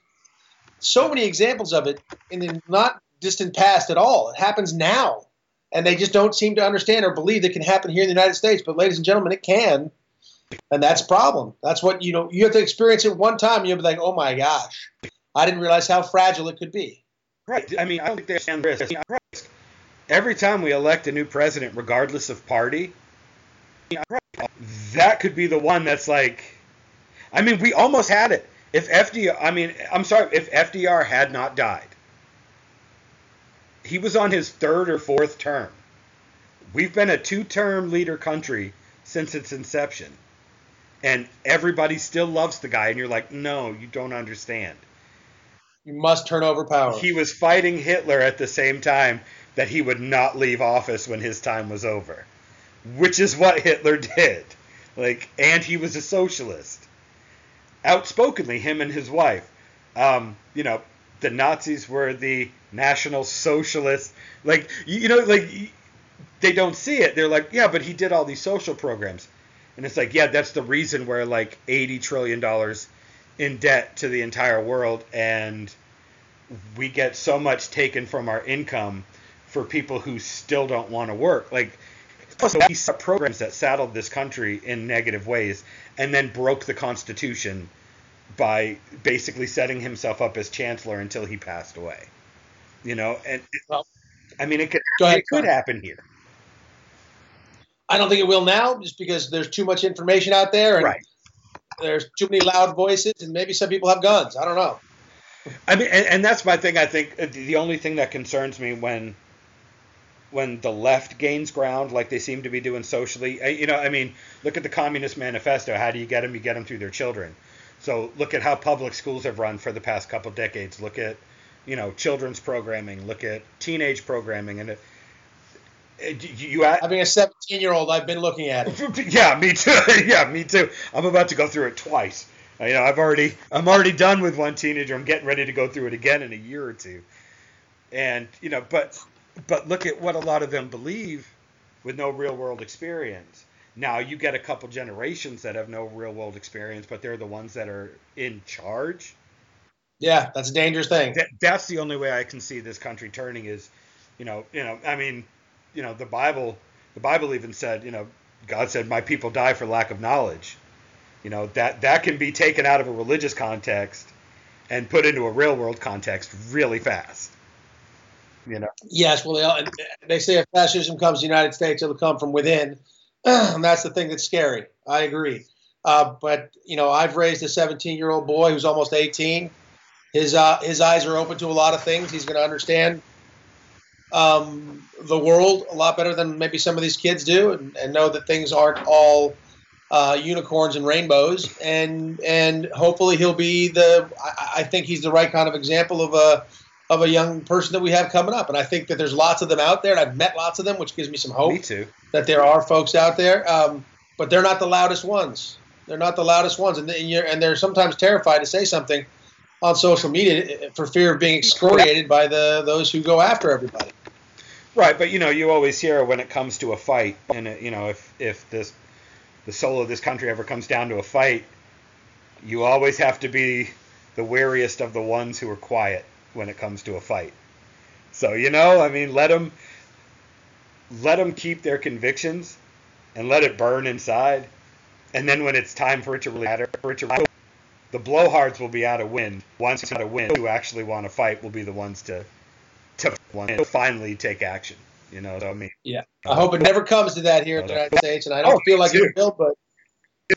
so many examples of it in the not distant past at all. It happens now, and they just don't seem to understand or believe it can happen here in the United States. But, ladies and gentlemen, it can, and that's problem. That's what you know. You have to experience it one time, you'll be like, "Oh my gosh." I didn't realize how fragile it could be. Right. I mean, I don't think they understand risk. Every time we elect a new president, regardless of party, that could be the one that's like. I mean, we almost had it. If FDR, I mean, I'm sorry, if FDR had not died, he was on his third or fourth term. We've been a two-term leader country since its inception, and everybody still loves the guy. And you're like, no, you don't understand. You must turn over power. He was fighting Hitler at the same time that he would not leave office when his time was over, which is what Hitler did. Like, and he was a socialist. outspokenly, him and his wife. Um, you know, the Nazis were the National Socialists. Like, you, you know, like they don't see it. They're like, yeah, but he did all these social programs. And it's like, yeah, that's the reason we're like 80 trillion dollars in debt to the entire world and we get so much taken from our income for people who still don't want to work. Like he set programs that saddled this country in negative ways and then broke the constitution by basically setting himself up as chancellor until he passed away. You know, and well, I mean it could ahead, it could happen here. I don't think it will now, just because there's too much information out there, and right. there's too many loud voices, and maybe some people have guns. I don't know. I mean, and, and that's my thing. I think uh, the only thing that concerns me when when the left gains ground, like they seem to be doing socially. You know, I mean, look at the Communist Manifesto. How do you get them? You get them through their children. So look at how public schools have run for the past couple decades. Look at, you know, children's programming. Look at teenage programming, and it, Uh, you having a 17 year old i've been looking at it. Yeah me too. Yeah me too. I'm about to go through it twice. Uh, you know i've already i'm already done with one teenager. I'm getting ready to go through it again in a year or two. And you know but but look at what a lot of them believe with no real world experience. Now you get a couple generations that have no real world experience but they're the ones that are in charge. Yeah that's a dangerous thing. That, that's the only way i can see this country turning is you know you know i mean you know the Bible the Bible even said you know God said my people die for lack of knowledge. You know that that can be taken out of a religious context and put into a real world context really fast. You know. Yes, well, they, they say if fascism comes to the United States, it'll come from within, and that's the thing that's scary. I agree. Uh, but you know, I've raised a 17 year old boy who's almost 18. His uh, his eyes are open to a lot of things. He's going to understand um, the world a lot better than maybe some of these kids do, and, and know that things aren't all uh, unicorns and rainbows. And and hopefully he'll be the. I, I, think he's the right kind of example of a of a young person that we have coming up. And I think that there's lots of them out there, and I've met lots of them, which gives me some hope. Me too. That there are folks out there, um, but they're not the loudest ones. They're not the loudest ones, and, and, and they're sometimes terrified to say something on social media for fear of being excoriated by the those who go after everybody. Right, but you know, you always hear when it comes to a fight, and it, you know, if if this the soul of this country ever comes down to a fight, you always have to be the wariest of the ones who are quiet when it comes to a fight. So you know, I mean, let them let them keep their convictions and let it burn inside, and then when it's time for it to really matter, for it to the blowhards will be out of wind. Ones out of wind who actually want to fight will be the ones to to finally take action. You know, so, I mean, yeah. I hope it never comes to that here in the United States, and I don't oh, feel like it will, but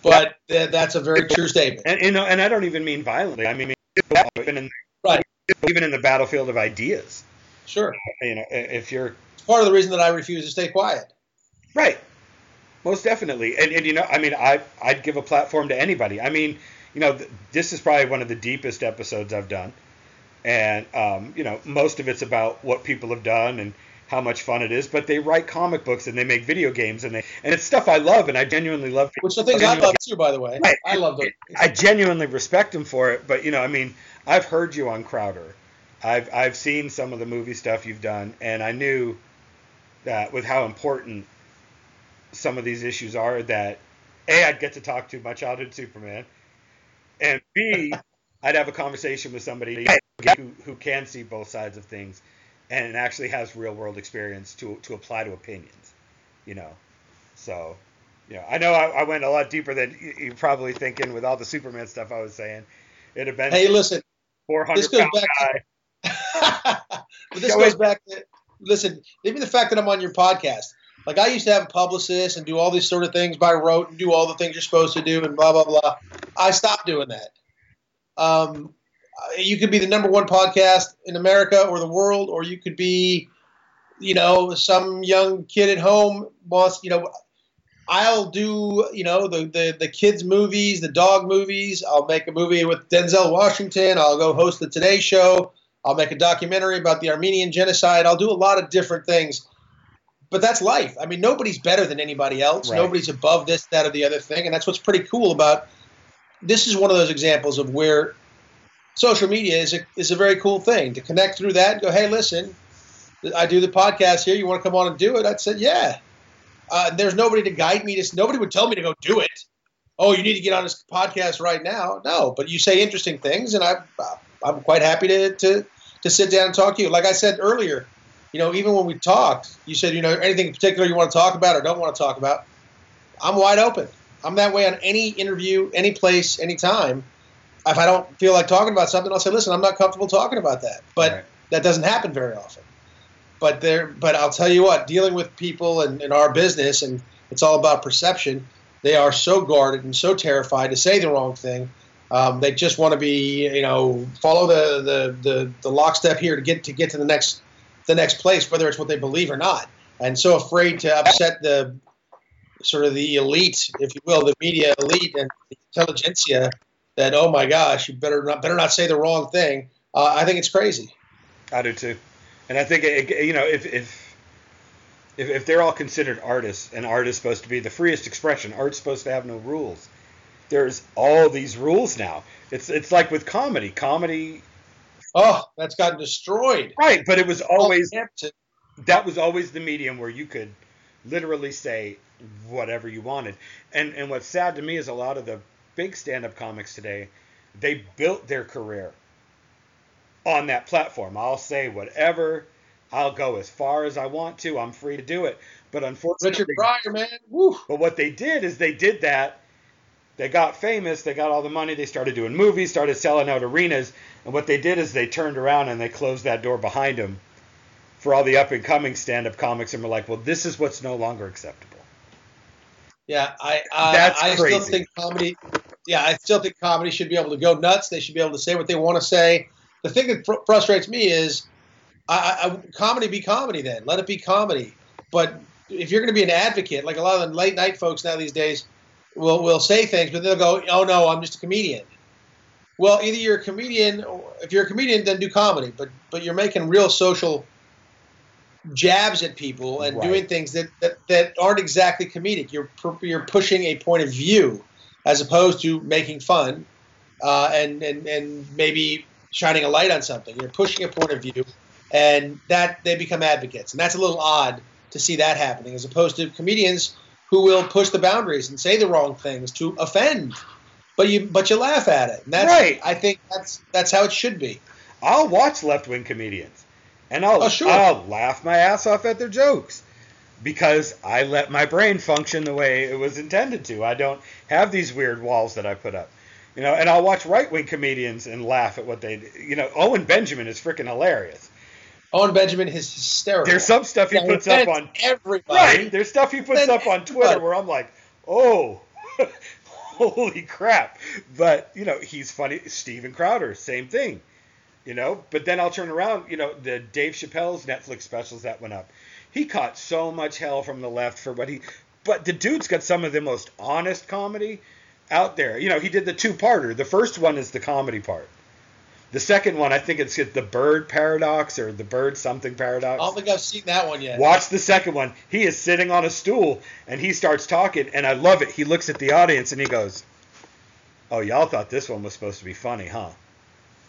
but th- that's a very true statement. And you know, and I don't even mean violently. I mean, even in right, even in the battlefield of ideas. Sure. You know, if you're it's part of the reason that I refuse to stay quiet. Right. Most definitely, and, and you know, I mean, I I'd give a platform to anybody. I mean, you know, th- this is probably one of the deepest episodes I've done and um, you know most of it's about what people have done and how much fun it is. But they write comic books and they make video games and they and it's stuff I love and I genuinely love. Which the things I love too, by the way. Right. I love them. I genuinely respect them for it. But you know, I mean, I've heard you on Crowder. I've I've seen some of the movie stuff you've done, and I knew that with how important some of these issues are, that a I'd get to talk to my childhood Superman, and b I'd have a conversation with somebody who, who can see both sides of things and actually has real world experience to to apply to opinions, you know. So, you know, I know I, I went a lot deeper than you're probably thinking with all the Superman stuff I was saying. It'd have been hey, listen, 400 this goes back guy. To, this goes back to listen. Maybe the fact that I'm on your podcast. Like I used to have a publicist and do all these sort of things by rote and do all the things you're supposed to do and blah blah blah. I stopped doing that. Um, Uh, you could be the number one podcast in America or the world, or you could be, you know, some young kid at home wants, you know, I'll do, you know, the, the, the kids' movies, the dog movies. I'll make a movie with Denzel Washington. I'll go host the Today Show. I'll make a documentary about the Armenian genocide. I'll do a lot of different things. But that's life. I mean, nobody's better than anybody else. Right. Nobody's above this, that, or the other thing. And that's what's pretty cool about this is one of those examples of where social media is a, is a very cool thing to connect through that and go, hey, listen, I do the podcast here. You want to come on and do it? I said, yeah. Uh, there's nobody to guide me. To, nobody would tell me to go do it. Oh, you need to get on this podcast right now. No, but you say interesting things, and I, I'm quite happy to, to, to sit down and talk to you. Like I said earlier, you know, even when we talked, you said, you know, anything in particular you want to talk about or don't want to talk about. I'm wide open. I'm that way on any interview, any place, anytime. If I don't feel like talking about something, I'll say, listen, I'm not comfortable talking about that. But right. that doesn't happen very often. But there, but I'll tell you what, dealing with people in, in our business, and it's all about perception. They are so guarded and so terrified to say the wrong thing. Um, they just want to be, you know, follow the, the, the, the lockstep here to get to get to the next the next place, whether it's what they believe or not, and so afraid to upset the sort of the elite, if you will, the media elite and the intelligentsia that oh my gosh, you better not better not say the wrong thing. Uh, I think it's crazy. I do too, and I think it, you know if if if, if they're all considered artists and art is supposed to be the freest expression, art's supposed to have no rules. There's all these rules now. It's it's like with comedy. Comedy. Oh, that's gotten destroyed. Right, but it was always that was always the medium where you could literally say whatever you wanted. And and what's sad to me is a lot of the big stand-up comics today, they built their career on that platform. I'll say whatever. I'll go as far as I want to. I'm free to do it. But unfortunately, Richard Pryor, man. Woo. But what they did is they did that. They got famous. They got all the money. They started doing movies. Started selling out arenas. And what they did is they turned around and they closed that door behind them for all the up and coming stand up comics and were like, well, this is what's no longer acceptable. Yeah, I uh, That's I crazy. still think comedy. Yeah, I still think comedy should be able to go nuts. They should be able to say what they want to say. The thing that fr- frustrates me is, I, I, comedy be comedy. Then let it be comedy. But if you're going to be an advocate, like a lot of the late night folks now these days, will will say things, but they'll go, "Oh no, I'm just a comedian." Well, either you're a comedian, or if you're a comedian, then do comedy. But but you're making real social jabs at people and right. doing things that, that, that aren't exactly comedic. You're you're pushing a point of view as opposed to making fun uh, and, and and maybe shining a light on something. You're pushing a point of view, and that they become advocates, and that's a little odd to see that happening as opposed to comedians who will push the boundaries and say the wrong things to offend, but you but you laugh at it. And that's, right. I think that's that's how it should be. I'll watch left wing comedians and I'll oh, sure. I'll laugh my ass off at their jokes because I let my brain function the way it was intended to. I don't have these weird walls that I put up. You know, and I'll watch right wing comedians and laugh at what they you know, Owen Benjamin is freaking hilarious. Owen Benjamin is hysterical. There's some stuff he yeah, puts up on everybody. Right. There's stuff he puts up on Twitter where I'm like, oh holy crap. But, you know, he's funny. Steven Crowder, same thing you know. But then I'll turn around, you know, the Dave Chappelle's Netflix specials that went up. He caught so much hell from the left for what he, but the dude's got some of the most honest comedy out there. You know, he did the two-parter. The first one is the comedy part. The second one, I think it's the Bird Paradox or the Bird Something Paradox. I don't think I've seen that one yet. Watch the second one. He is sitting on a stool and he starts talking, and I love it. He looks at the audience and he goes, "Oh, y'all thought this one was supposed to be funny, huh?"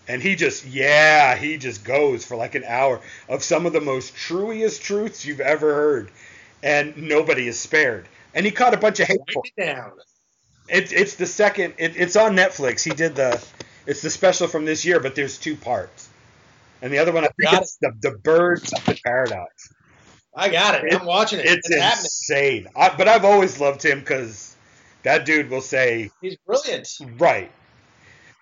And he just, yeah, he just goes for like an hour of some of the most truest truths you've ever heard. And nobody is spared. And he caught a bunch of hate. It down. It's it's the second. It, it's on Netflix. He did the. It's the special from this year, but there's two parts. And the other one, I think it's it. the the Birds of the Paradox. I got it. it I'm watching it. It's, it's insane. I, but I've always loved him because that dude will say he's brilliant. Right.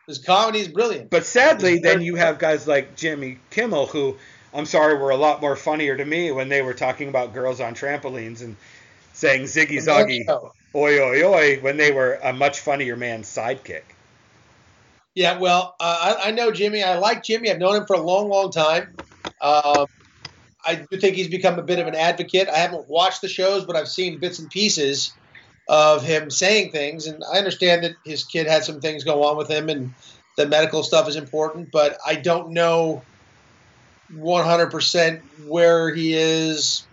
His comedy is brilliant. But sadly, then you have guys like Jimmy Kimmel, who I'm sorry were a lot more funnier to me when they were talking about girls on trampolines and saying Ziggy Zoggy, oi oi oi, when they were a much funnier man's sidekick. Yeah, well, uh, I, I, know Jimmy. I like Jimmy. I've known him for a long, long time. Um, I do think he's become a bit of an advocate. I haven't watched the shows, but I've seen bits and pieces of him saying things. And I understand that his kid had some things go on with him and the medical stuff is important, but I don't know 100% where he is,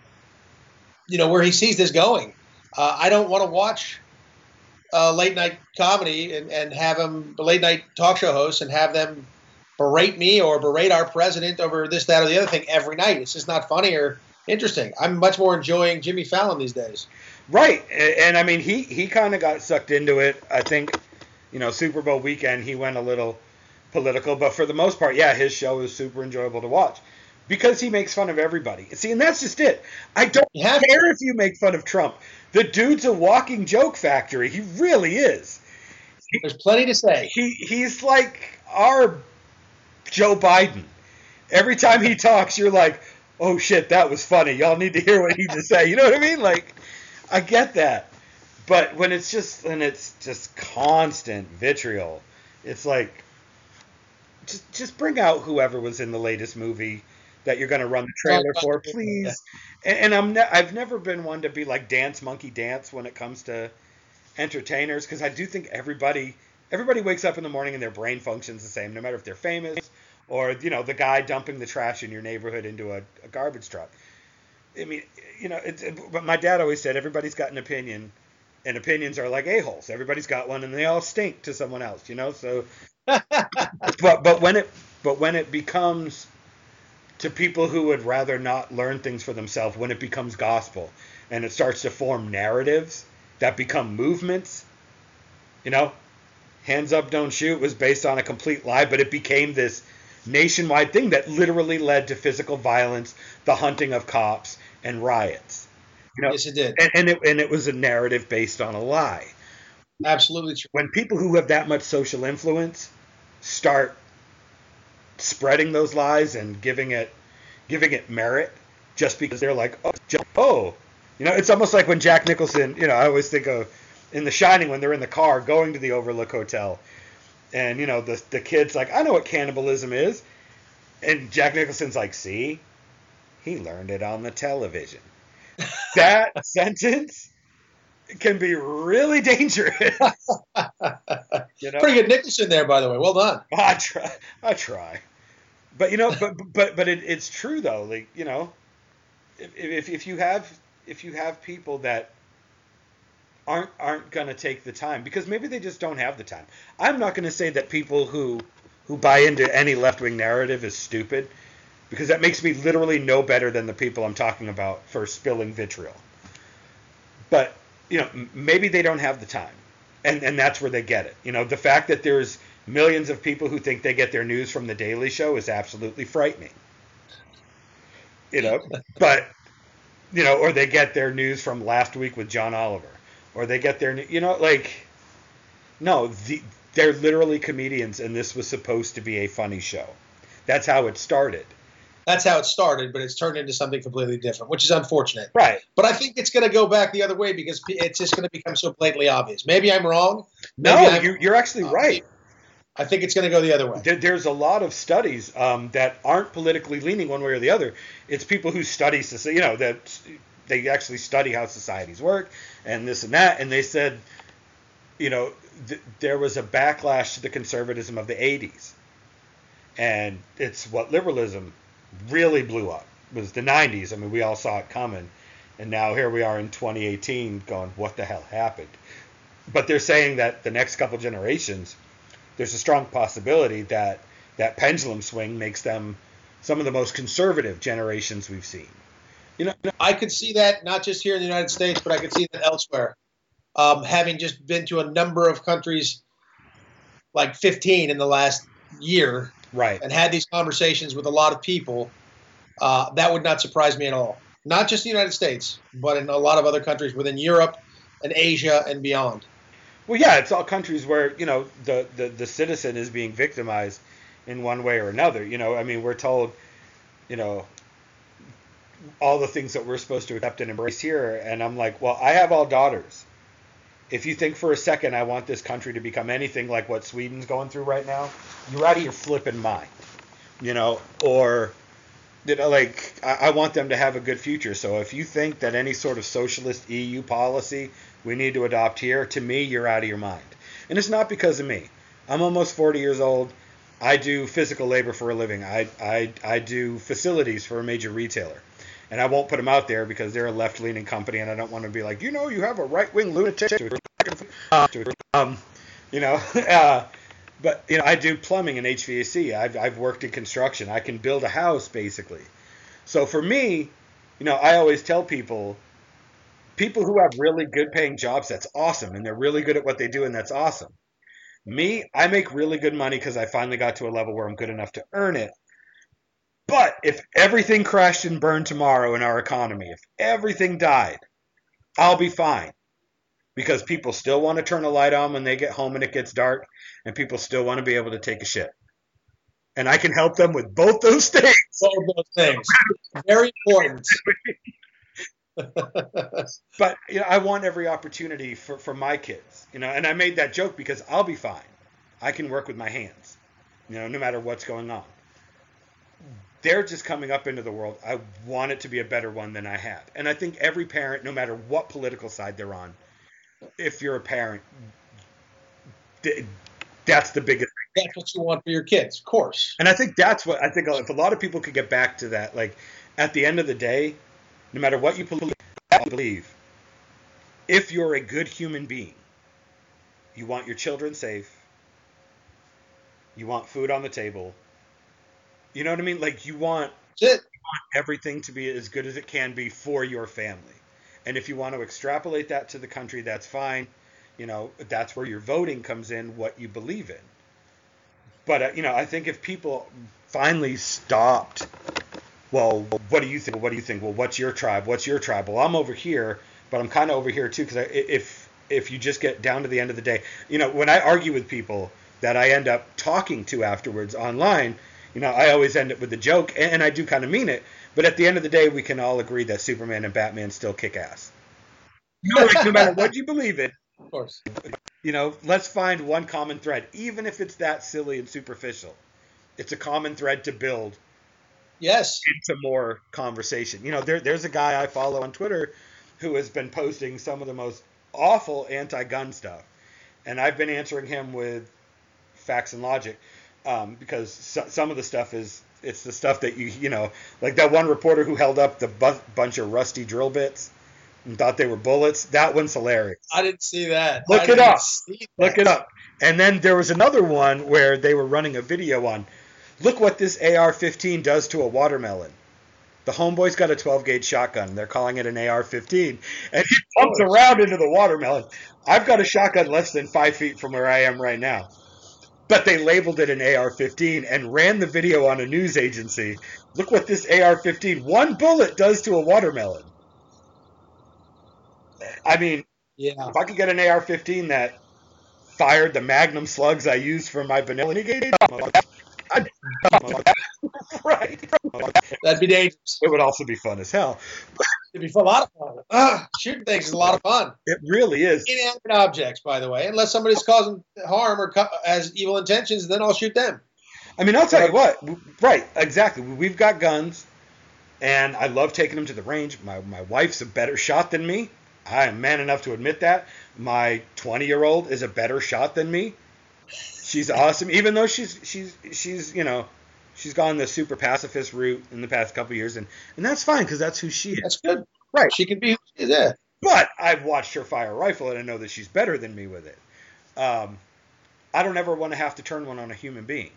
you know, where he sees this going. Uh, I don't want to watch uh, late night comedy and, and have them late night talk show hosts and have them berate me or berate our president over this, that, or the other thing every night. It's just not funny or interesting. I'm much more enjoying Jimmy Fallon these days. Right, and, and I mean he he kind of got sucked into it. I think, you know, Super Bowl weekend he went a little political, but for the most part, yeah, his show is super enjoyable to watch because he makes fun of everybody. See, and that's just it. I don't care if you make fun of Trump. The dude's a walking joke factory. He really is. There's plenty to say. He he's like our Joe Biden. Every time he talks, you're like, "Oh shit, that was funny." Y'all need to hear what he just said. You know what I mean? Like, I get that, but when it's just when it's just constant vitriol, it's like, just just bring out whoever was in the latest movie that you're going to run the trailer for, please. And, and I'm ne- I've never been one to be like dance monkey dance when it comes to entertainers because I do think everybody everybody wakes up in the morning and their brain functions the same, no matter if they're famous or you know the guy dumping the trash in your neighborhood into a, a garbage truck. I mean, you know, it, but my dad always said everybody's got an opinion, and opinions are like a holes. Everybody's got one, and they all stink to someone else. You know, so. but but when it but when it becomes to people who would rather not learn things for themselves when it becomes gospel and it starts to form narratives that become movements. You know, Hands Up, Don't Shoot was based on a complete lie, but it became this nationwide thing that literally led to physical violence, the hunting of cops, and riots. You know, yes, it did. And, and, it, and it was a narrative based on a lie. Absolutely true. When people who have that much social influence start spreading those lies and giving it giving it merit just because they're like oh, oh you know it's almost like when Jack Nicholson you know I always think of in The Shining when they're in the car going to the Overlook Hotel and you know the the kid's like I know what cannibalism is and Jack Nicholson's like see he learned it on the television that sentence can be really dangerous. you know? Pretty good Nicholson there, by the way. Well done. I try. I try. But you know, but but but it, it's true though. Like you know, if, if if you have if you have people that aren't aren't going to take the time because maybe they just don't have the time. I'm not going to say that people who who buy into any left wing narrative is stupid because that makes me literally no better than the people I'm talking about for spilling vitriol. But you know, maybe they don't have the time, and and that's where they get it. You know, the fact that there's millions of people who think they get their news from the Daily Show is absolutely frightening. You know, but you know, or they get their news from last week with John Oliver, or they get their, you know, like, no, the, they're literally comedians, and this was supposed to be a funny show. That's how it started that's how it started, but it's turned into something completely different, which is unfortunate. Right. But I think it's going to go back the other way because it's just going to become so blatantly obvious. Maybe I'm wrong. no, I'm, you're, you're actually right. I think it's going to go the other way. There's a lot of studies um, that aren't politically leaning one way or the other. It's people who study, you know, that they actually study how societies work and this and that, and they said, you know, th- there was a backlash to the conservatism of the 80s, and it's what liberalism really blew up was the 90s. I mean, we all saw it coming. And now here we are in 2018 going, what the hell happened? But they're saying that the next couple generations, there's a strong possibility that that pendulum swing makes them some of the most conservative generations we've seen. You know, I could see that not just here in the United States, but I could see that elsewhere. Um, having just been to a number of countries, like 15 in the last year, right, and had these conversations with a lot of people, uh, that would not surprise me at all. Not just the United States, but in a lot of other countries within Europe and Asia and beyond. Well, yeah, it's all countries where you know the, the, the citizen is being victimized in one way or another. You know, I mean, we're told, you know, all the things that we're supposed to accept and embrace here, and I'm like, well, I have all daughters. If you think for a second I want this country to become anything like what Sweden's going through right now, you're out of your flipping mind. You know, or you like I, I want them to have a good future. So if you think that any sort of socialist EU policy we need to adopt here, to me, you're out of your mind. And it's not because of me. I'm almost 40 years old. I do physical labor for a living. I, I, I do facilities for a major retailer. And I won't put them out there because they're a left leaning company and I don't want to be like, you know, you have a right wing lunatic um, you know, uh, but you know, I do plumbing and HVAC. I've I've worked in construction. I can build a house basically. So for me, you know, I always tell people, people who have really good paying jobs, that's awesome, and they're really good at what they do, and that's awesome. Me, I make really good money because I finally got to a level where I'm good enough to earn it. But if everything crashed and burned tomorrow in our economy, if everything died, I'll be fine. Because people still want to turn a light on when they get home and it gets dark, and people still want to be able to take a shit. And I can help them with both those things. Both those things. Very important. but you know, I want every opportunity for, for my kids. You know, and I made that joke because I'll be fine. I can work with my hands. You know, no matter what's going on. They're just coming up into the world. I want it to be a better one than I have. And I think every parent, no matter what political side they're on, if you're a parent, that's the biggest thing. that's what you want for your kids, of course. And I think that's what I think if a lot of people could get back to that, like at the end of the day, no matter what you believe, if you're a good human being, you want your children safe, you want food on the table. You know what I mean? Like you want, you want everything to be as good as it can be for your family. And if you want to extrapolate that to the country, that's fine. You know, that's where your voting comes in, what you believe in. But uh, you know, I think if people finally stopped, well, what do you think? What do you think? Well, what's your tribe? What's your tribe? Well, I'm over here, but I'm kind of over here too because if if you just get down to the end of the day, you know, when I argue with people that I end up talking to afterwards online, you know, I always end up with a joke, and I do kind of mean it. But at the end of the day, we can all agree that Superman and Batman still kick ass. No, no matter what you believe in. Of course. You know, let's find one common thread, even if it's that silly and superficial. It's a common thread to build. Yes. Into more conversation. You know, there, there's a guy I follow on Twitter who has been posting some of the most awful anti-gun stuff, and I've been answering him with facts and logic um, because so, some of the stuff is it's the stuff that you you know like that one reporter who held up the bu- bunch of rusty drill bits and thought they were bullets. That one's hilarious. I didn't see that. Look I it up. Look it up. And then there was another one where they were running a video on look what this AR-15 does to a watermelon. The homeboy's got a 12 gauge shotgun. They're calling it an AR-15, and he pumps around into the watermelon. I've got a shotgun less than five feet from where I am right now, but they labeled it an AR-15 and ran the video on a news agency. Look what this AR-15 one bullet does to a watermelon. I mean, yeah. if I could get an AR-15 that fired the Magnum slugs I use for my vanilla gate, right? That'd be dangerous. It would also be fun as hell. It'd be a lot of fun. Uh, shooting things is a lot of fun. It really is. Inanimate objects, by the way, unless somebody's causing harm or has evil intentions, then I'll shoot them. I mean, I'll tell you what. Right, exactly. We've got guns, and I love taking them to the range. My my wife's a better shot than me. I am man enough to admit that. My 20 year old is a better shot than me. She's awesome, even though she's she's she's you know she's gone the super pacifist route in the past couple years, and and that's fine because that's who she is. That's good. Right. She can be who she is. Yeah. But I've watched her fire a rifle, and I know that she's better than me with it. Um, I don't ever want to have to turn one on a human being.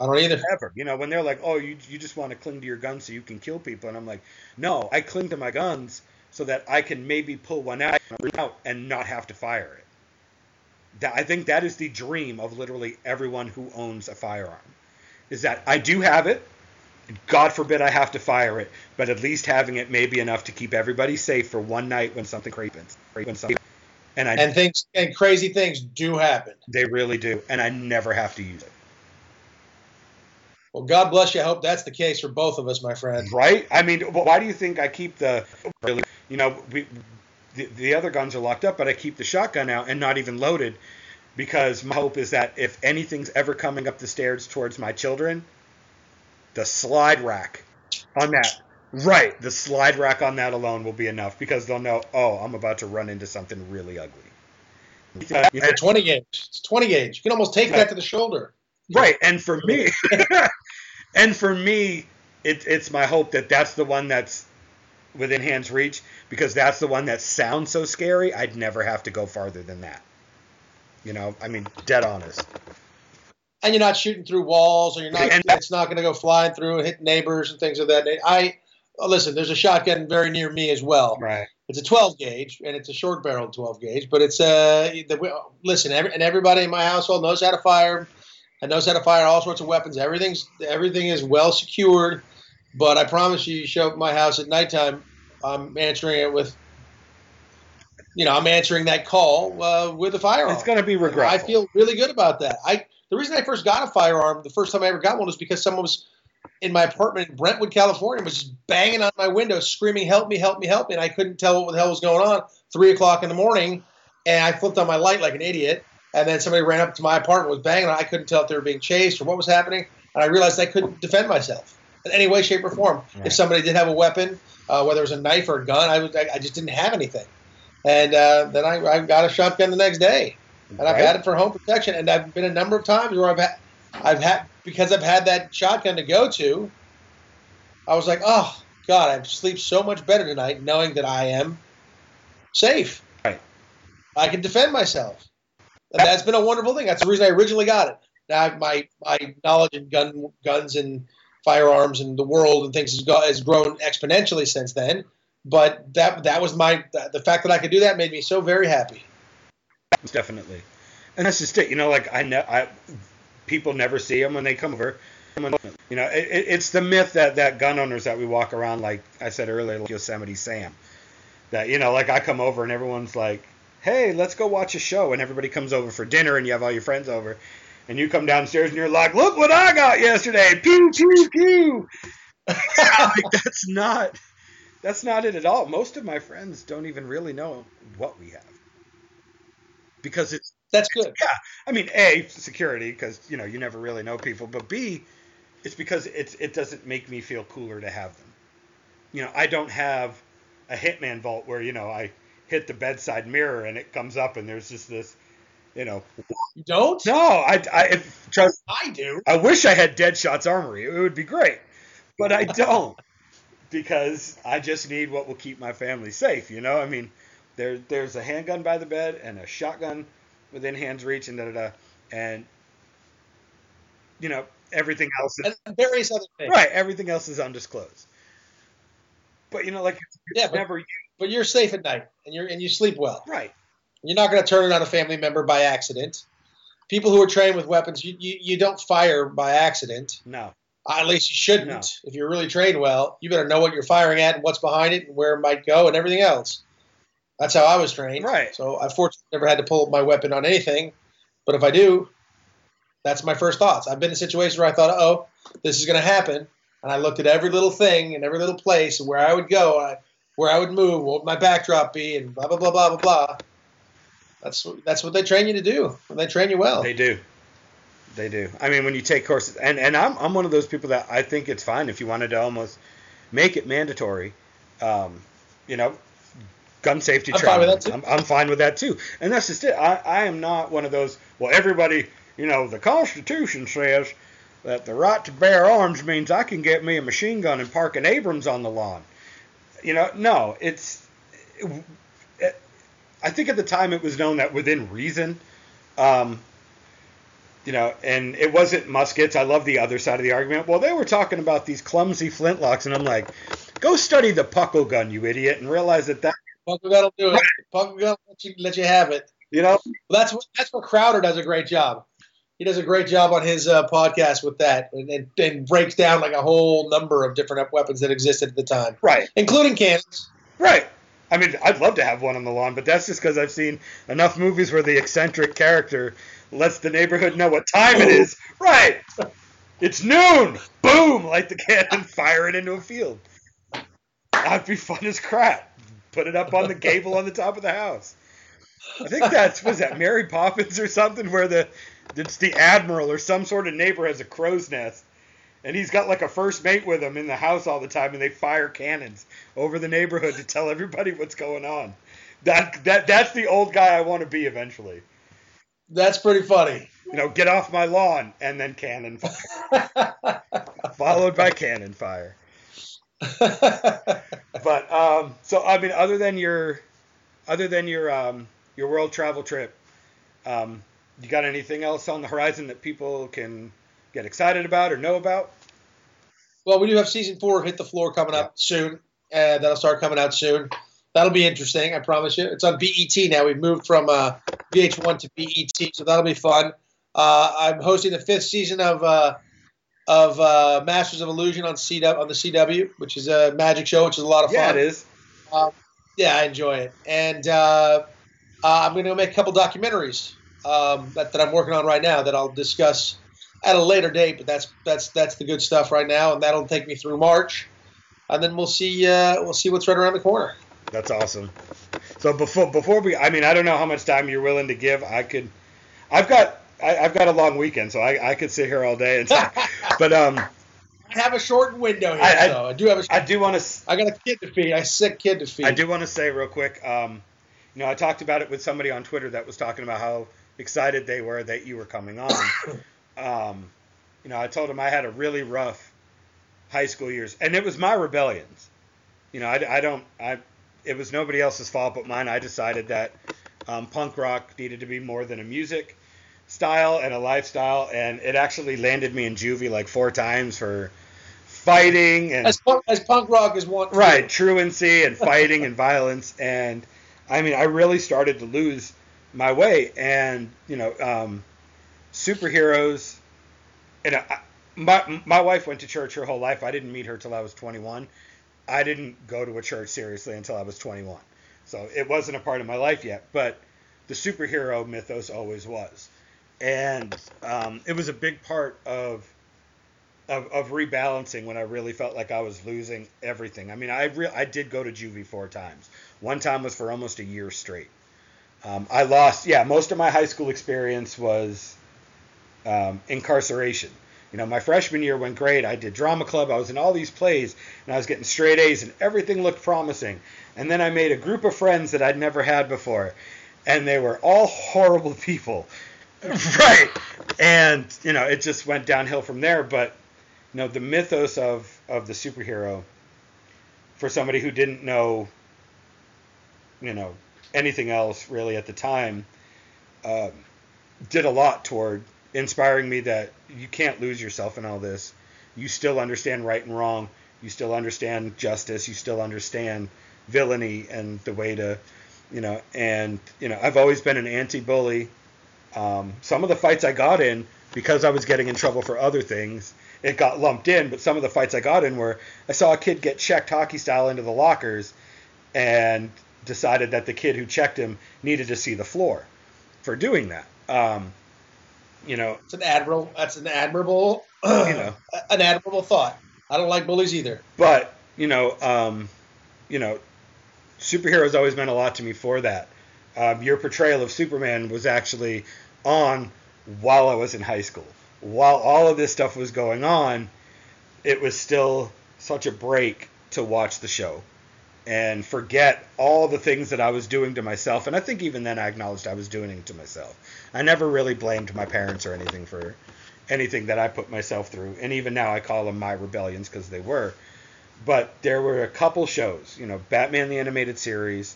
I don't either. Ever. You know, when they're like, "Oh, you you just want to cling to your gun so you can kill people," and I'm like, "No, I cling to my guns so that I can maybe pull one out and not have to fire it." That, I think that is the dream of literally everyone who owns a firearm. Is that I do have it. God forbid I have to fire it, but at least having it may be enough to keep everybody safe for one night when something happens. When something, and I and things and crazy things do happen. They really do, and I never have to use it. Well, God bless you. I hope that's the case for both of us, my friend. Right? I mean, why do you think I keep the? really? You know, we the, the other guns are locked up, but I keep the shotgun out and not even loaded because my hope is that if anything's ever coming up the stairs towards my children, the slide rack on that, right, the slide rack on that alone will be enough because they'll know, oh, I'm about to run into something really ugly. It's 20 gauge. It's 20 gauge. You can almost take that to the shoulder. Right, and for me, and for me, it, it's my hope that that's the one that's within hand's reach because that's the one that sounds so scary. I'd never have to go farther than that. You know, I mean, dead honest. And you're not shooting through walls, or you're not. And- it's not going to go flying through and hit neighbors and things of that. nature. I oh, listen. There's a shotgun very near me as well. Right. It's a 12 gauge, and it's a short barreled 12 gauge. But it's uh, the, listen, every, and everybody in my household knows how to fire, and knows how to fire all sorts of weapons. Everything's everything is well secured. But I promise you, you show up at my house at nighttime, I'm answering it with, you know, I'm answering that call uh, with a firearm. It's going to be regretful. I feel really good about that. I the reason I first got a firearm, the first time I ever got one, was because someone was in my apartment in Brentwood, California, was just banging on my window, screaming, "Help me! Help me! Help me!" And I couldn't tell what the hell was going on. Three o'clock in the morning, and I flipped on my light like an idiot. And then somebody ran up to my apartment, was banging. on. I couldn't tell if they were being chased or what was happening. And I realized I couldn't defend myself in any way, shape, or form. Right. If somebody did have a weapon, uh, whether it was a knife or a gun, I was I, I just didn't have anything. And uh, then I, I got a shotgun the next day and I've Right? had it for home protection. And I've been a number of times where I've had, I've had because I've had that shotgun to go to. I was like, oh God, I sleep so much better tonight knowing that I am safe. Right. I can defend myself, and that's been a wonderful thing. That's the reason I originally got it. Now my my knowledge in gun guns and firearms and the world and things has, got, has grown exponentially since then. But that that was my the fact that I could do that made me so very happy. definitely. And that's just it. You know, like I know, I people never see them when they come over. You know, it, it- it's the myth that that gun owners that we walk around like I said earlier, like Yosemite Sam. That you know, like I come over and everyone's like, "Hey, let's go watch a show," and everybody comes over for dinner, and you have all your friends over, and you come downstairs and you're like, "Look what I got yesterday!" Pew pew pew. like, that's not. That's not it at all. Most of my friends don't even really know what we have. Because it's That's good. Yeah. I mean, A, security, because you know you never really know people, but B, it's because it's it doesn't make me feel cooler to have them. You know, I don't have a Hitman vault where you know I hit the bedside mirror and it comes up and there's just this, you know. You don't? No, I, I if, trust. I do. I wish I had Deadshot's armory. It would be great, but I don't because I just need what will keep my family safe. You know, I mean, there there's a handgun by the bed and a shotgun within hand's reach and da da da, and you know everything else is And various other things. right. Everything else is undisclosed. But you know, like Yeah, but, never but you're safe at night and you're and you sleep well. right. You're not going to turn it on a family member by accident. People who are trained with weapons, you, you, you don't fire by accident. No, Uh, at least you shouldn't. No. If you're really trained well, you better know what you're firing at and what's behind it and where it might go and everything else. That's how I was trained. Right. So I fortunately never had to pull my weapon on anything. But if I do, that's my first thoughts. I've been in situations where I thought, oh, this is going to happen. And I looked at every little thing and every little place and where I would go, I, where I would move, what would my backdrop be, and blah, blah, blah, blah, blah, blah. That's, that's what they train you to do. And they train you well. They do. They do. I mean, when you take courses, and, and I'm, I'm one of those people that I think it's fine if you wanted to almost make it mandatory. Um, you know, gun safety I'm training. fine with that, too. I'm, I'm fine with that too. And that's just it. I, I am not one of those. Well, everybody, you know, the Constitution says that the right to bear arms means I can get me a machine gun and park an Abrams on the lawn. You know, no, it's. It, I think at the time it was known that within reason, um, you know, and it wasn't muskets. I love the other side of the argument. Well, they were talking about these clumsy flintlocks, and I'm like, go study the puckle gun, you idiot, and realize that that, Puckle gun will do it. Puckle gun will let you, let you have it. you know, Well, that's what that's what Crowder does a great job. He does a great job on his uh, podcast with that, and, and, and breaks down like a whole number of different weapons that existed at the time, right, including cannons. right. I mean, I'd love to have one on the lawn, but that's just because I've seen enough movies where the eccentric character lets the neighborhood know what time it is. Right. It's noon. Boom! Light the cannon, fire it into a field. That'd be fun as crap. Put it up on the gable on the top of the house. I think that's was that Mary Poppins or something where the it's the admiral or some sort of neighbor has a crow's nest, and he's got like a first mate with him in the house all the time, and they fire cannons over the neighborhood to tell everybody what's going on. That that that's the old guy I want to be eventually. That's pretty funny. You know, get off my lawn, and then cannon fire, followed by cannon fire. but um, so I mean, other than your, other than your um, your world travel trip, um, you got anything else on the horizon that people can get excited about or know about? Well, we do have season four Hit the Floor coming up soon. Uh, that'll start coming out soon. That'll be interesting, I promise you. It's on BET now. We've moved from uh, VH1 to BET, so that'll be fun. Uh, I'm hosting the fifth season of uh, of uh, Masters of Illusion on CW on the CW, which is a magic show, which is a lot of fun. Yeah, it is. Um, yeah, I enjoy it, and uh, uh, I'm going to make a couple documentaries um, that, that I'm working on right now that I'll discuss at a later date. But that's that's that's the good stuff right now, and that'll take me through March, and then we'll see uh, we'll see what's right around the corner. That's awesome. So before before we, I mean, I don't know how much time you're willing to give. I could, I've got I, have got a long weekend, so I, I could sit here all day and talk. but um, I have a short window here, I, so I do have a. I do want to. I got a kid to feed. I sick kid to feed. I do want to say real quick. Um, you know, I talked about it with somebody on Twitter that was talking about how excited they were that you were coming on. um, you know, I told him I had a really rough high school years, and it was my rebellions. You know, I, I don't. I it was nobody else's fault but mine. I decided that um, punk rock needed to be more than a music style and a lifestyle, and it actually landed me in juvie like four times for fighting and as punk, as punk rock is one right truancy and fighting and violence and I mean I really started to lose my way and you know um, superheroes and I, my my wife went to church her whole life I didn't meet her till I was 21 I didn't go to a church seriously until I was 21. So it wasn't a part of my life yet, but the superhero mythos always was. And um, it was a big part of, of, of rebalancing when I really felt like I was losing everything. I mean, I re- I did go to juvie four times. One time was for almost a year straight. Um, I lost, yeah, most of my high school experience was um, incarceration. You know, my freshman year went great. I did drama club. I was in all these plays, and I was getting straight A's, and everything looked promising. And then I made a group of friends that I'd never had before, and they were all horrible people. right. And you know, it just went downhill from there. But you know, the mythos of of the superhero for somebody who didn't know, you know, anything else really at the time, uh, did a lot toward inspiring me that you can't lose yourself in all this. You still understand right and wrong. You still understand justice. You still understand villainy and the way to, you know, and, you know, I've always been an anti bully. Um, some of the fights I got in, because I was getting in trouble for other things, it got lumped in. But some of the fights I got in were I saw a kid get checked hockey style into the lockers and decided that the kid who checked him needed to see the floor for doing that. Um, you know, it's an admirable. That's an admirable. you know, an admirable thought. I don't like bullies either. But you know, um, you know, superheroes always meant a lot to me for that. Um, your portrayal of Superman was actually on while I was in high school. While all of this stuff was going on, it was still such a break to watch the show and forget all the things that I was doing to myself. And I think even then I acknowledged I was doing it to myself. I never really blamed my parents or anything for anything that I put myself through. And even now I call them my rebellions because they were. But there were a couple shows, you know, Batman the Animated Series,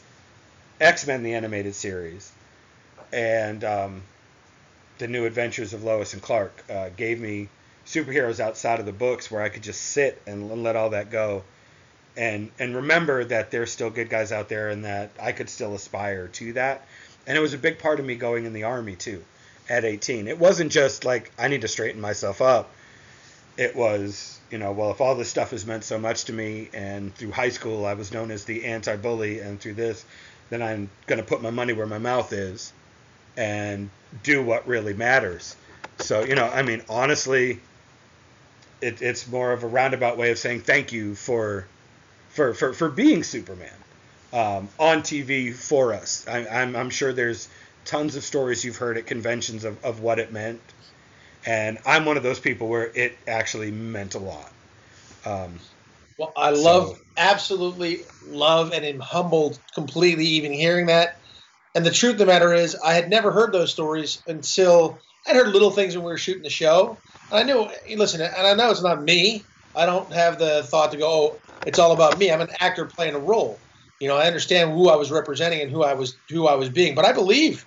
X Men the Animated Series, and um, The New Adventures of Lois and Clark uh, gave me superheroes outside of the books where I could just sit and let all that go and and remember that there's still good guys out there and that I could still aspire to that. And it was a big part of me going in the army too at 18. It wasn't just like I need to straighten myself up. It was, you know, well, if all this stuff has meant so much to me and through high school I was known as the anti-bully and through this, then I'm going to put my money where my mouth is and do what really matters. So, you know, I mean, honestly, it, it's more of a roundabout way of saying thank you for for, for, for being Superman um, on TV for us. I, I'm, I'm sure there's tons of stories you've heard at conventions of, of what it meant. And I'm one of those people where it actually meant a lot. Um, well, I love, so, absolutely love, and am humbled completely even hearing that. And the truth of the matter is, I had never heard those stories until I heard little things when we were shooting the show. And I knew, listen, and I know it's not me. I don't have the thought to go, oh, It's all about me. I'm an actor playing a role. You know, I understand who I was representing and who I was who I was being, but I believe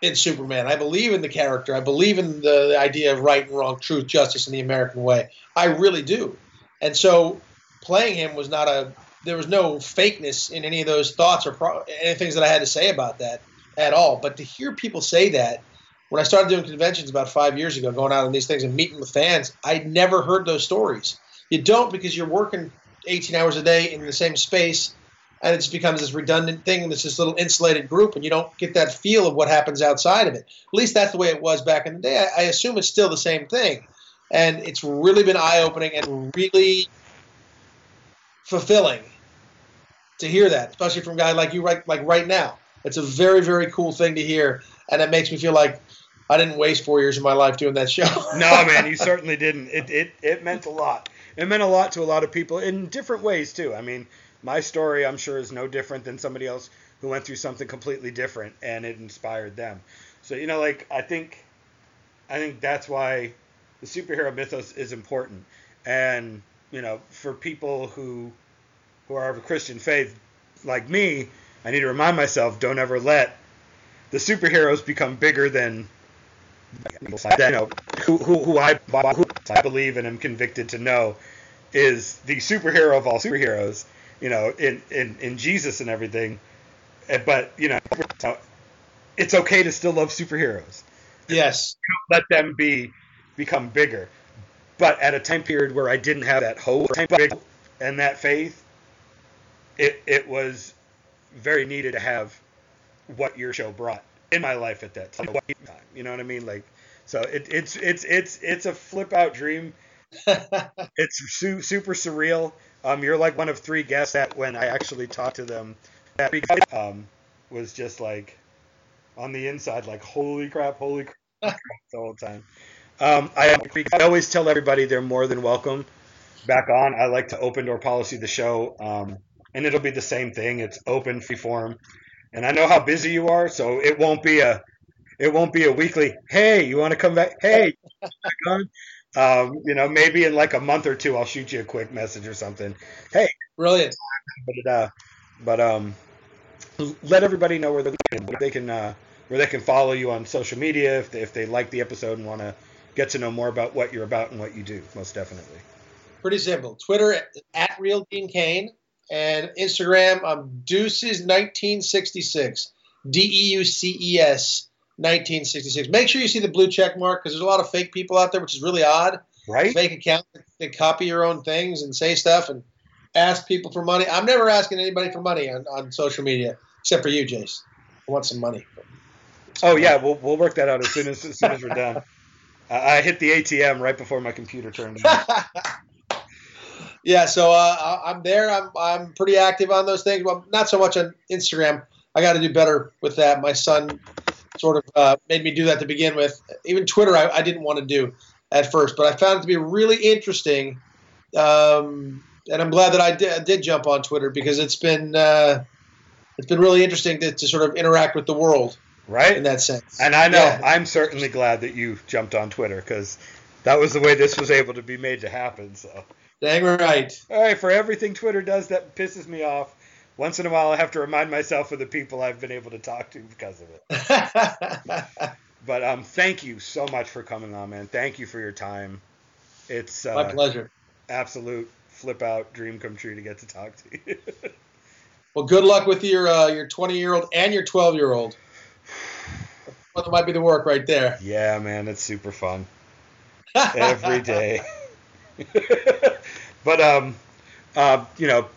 in Superman. I believe in the character. I believe in the, the idea of right and wrong, truth, justice, in the American way. I really do. And so, playing him was not a. There was no fakeness in any of those thoughts or pro, any things that I had to say about that at all. But to hear people say that when I started doing conventions about five years ago, going out on these things and meeting with fans, I never heard those stories. You don't because you're working 18 hours a day in the same space and it just becomes this redundant thing and it's this little insulated group and you don't get that feel of what happens outside of it. At least that's the way it was back in the day. I, I assume it's still the same thing. And it's really been eye-opening and really fulfilling to hear that especially from a guy like you right like right now. It's a very very cool thing to hear and it makes me feel like i didn't waste four years of my life doing that show. No man you certainly didn't. It, it, it meant a lot it meant a lot to a lot of people in different ways too i mean my story, I'm sure, is no different than somebody else who went through something completely different and it inspired them. So you know, like I think, I think that's why the superhero mythos is important. And you know, for people who who are of a Christian faith like me, I need to remind myself: don't ever let the superheroes become bigger than you know who who, who I who I believe and am convicted to know is the superhero of all superheroes you know, in, in, in Jesus and everything. Eh, but, you know, it's okay to still love superheroes. Yes. Let them be become bigger. But at a time period where I didn't have that hope and that faith, it, it was very needed to have what your show brought in my life at that time. You know what I mean? Like, so it, it's it's it's it's a flip out dream. it's su- super surreal. Um, you're like one of three guests that when I actually talked to them, that um, was just like on the inside, like holy crap, holy crap, the whole time. Um, I, I, always tell everybody they're more than welcome back on. I like to open door policy the show, um, and it'll be the same thing. It's open, free form, and I know how busy you are, so it won't be a it won't be a weekly. Hey, you want to come back? Hey. Um, you know, maybe in like a month or two, I'll shoot you a quick message or something. Hey, brilliant. But uh, but um, let everybody know where they can, where they can uh, where they can follow you on social media if they, if they like the episode and want to get to know more about what you're about and what you do. Most definitely. Pretty simple. Twitter at real Dean Cain and Instagram I'm Deuces 1966. D E U C E S 1966. Make sure you see the blue check mark because there's a lot of fake people out there, which is really odd. Right. Fake accounts that copy your own things and say stuff and ask people for money. I'm never asking anybody for money on, on social media except for you, Jace. I want some money. Oh yeah, we'll we'll work that out as soon as as soon as we're done. uh, I hit the ATM right before my computer turned on. yeah, so uh, I'm there. I'm I'm pretty active on those things. Well, not so much on Instagram. I got to do better with that. My son sort of uh, made me do that to begin with. Even Twitter, I, I, didn't want to do at first, but I found it to be really interesting. Um, and I'm glad that I did, did, jump on Twitter because it's been uh, it's been really interesting to, to, sort of interact with the world, right? In that sense. And I know yeah. I'm certainly glad that you jumped on Twitter because that was the way this was able to be made to happen. So. Dang right. All right, for everything Twitter does that pisses me off, once in a while I have to remind myself of the people I've been able to talk to because of it. but um, thank you so much for coming on, man. Thank you for your time. It's uh, my pleasure. Absolute flip out dream come true to get to talk to you. well, good luck with your uh, your 20 year old and your 12 year old. That might be the work right there. Yeah, man, it's super fun every day. but um, uh, you know,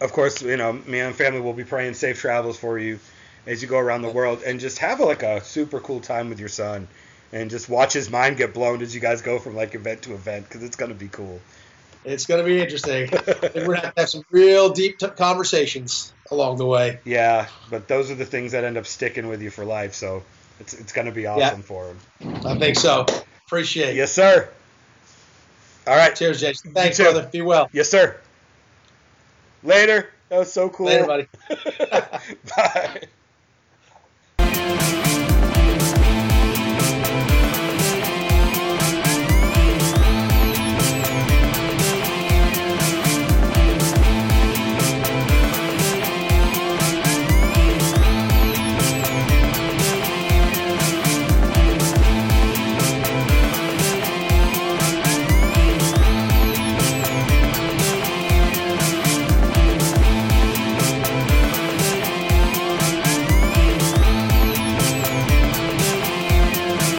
of course, you know, me and family will be praying safe travels for you as you go around the world and just have like a super cool time with your son and just watch his mind get blown as you guys go from like event to event because it's going to be cool. It's going to be interesting. we're going to have some real deep t- conversations along the way. Yeah, but those are the things that end up sticking with you for life. So it's, it's going to be awesome yeah. for him. I think so. Appreciate it. Yes, sir. All right. Cheers, Jason. Thanks, brother. Be well. Yes, sir. Later. That was so cool. Later, buddy. Bye.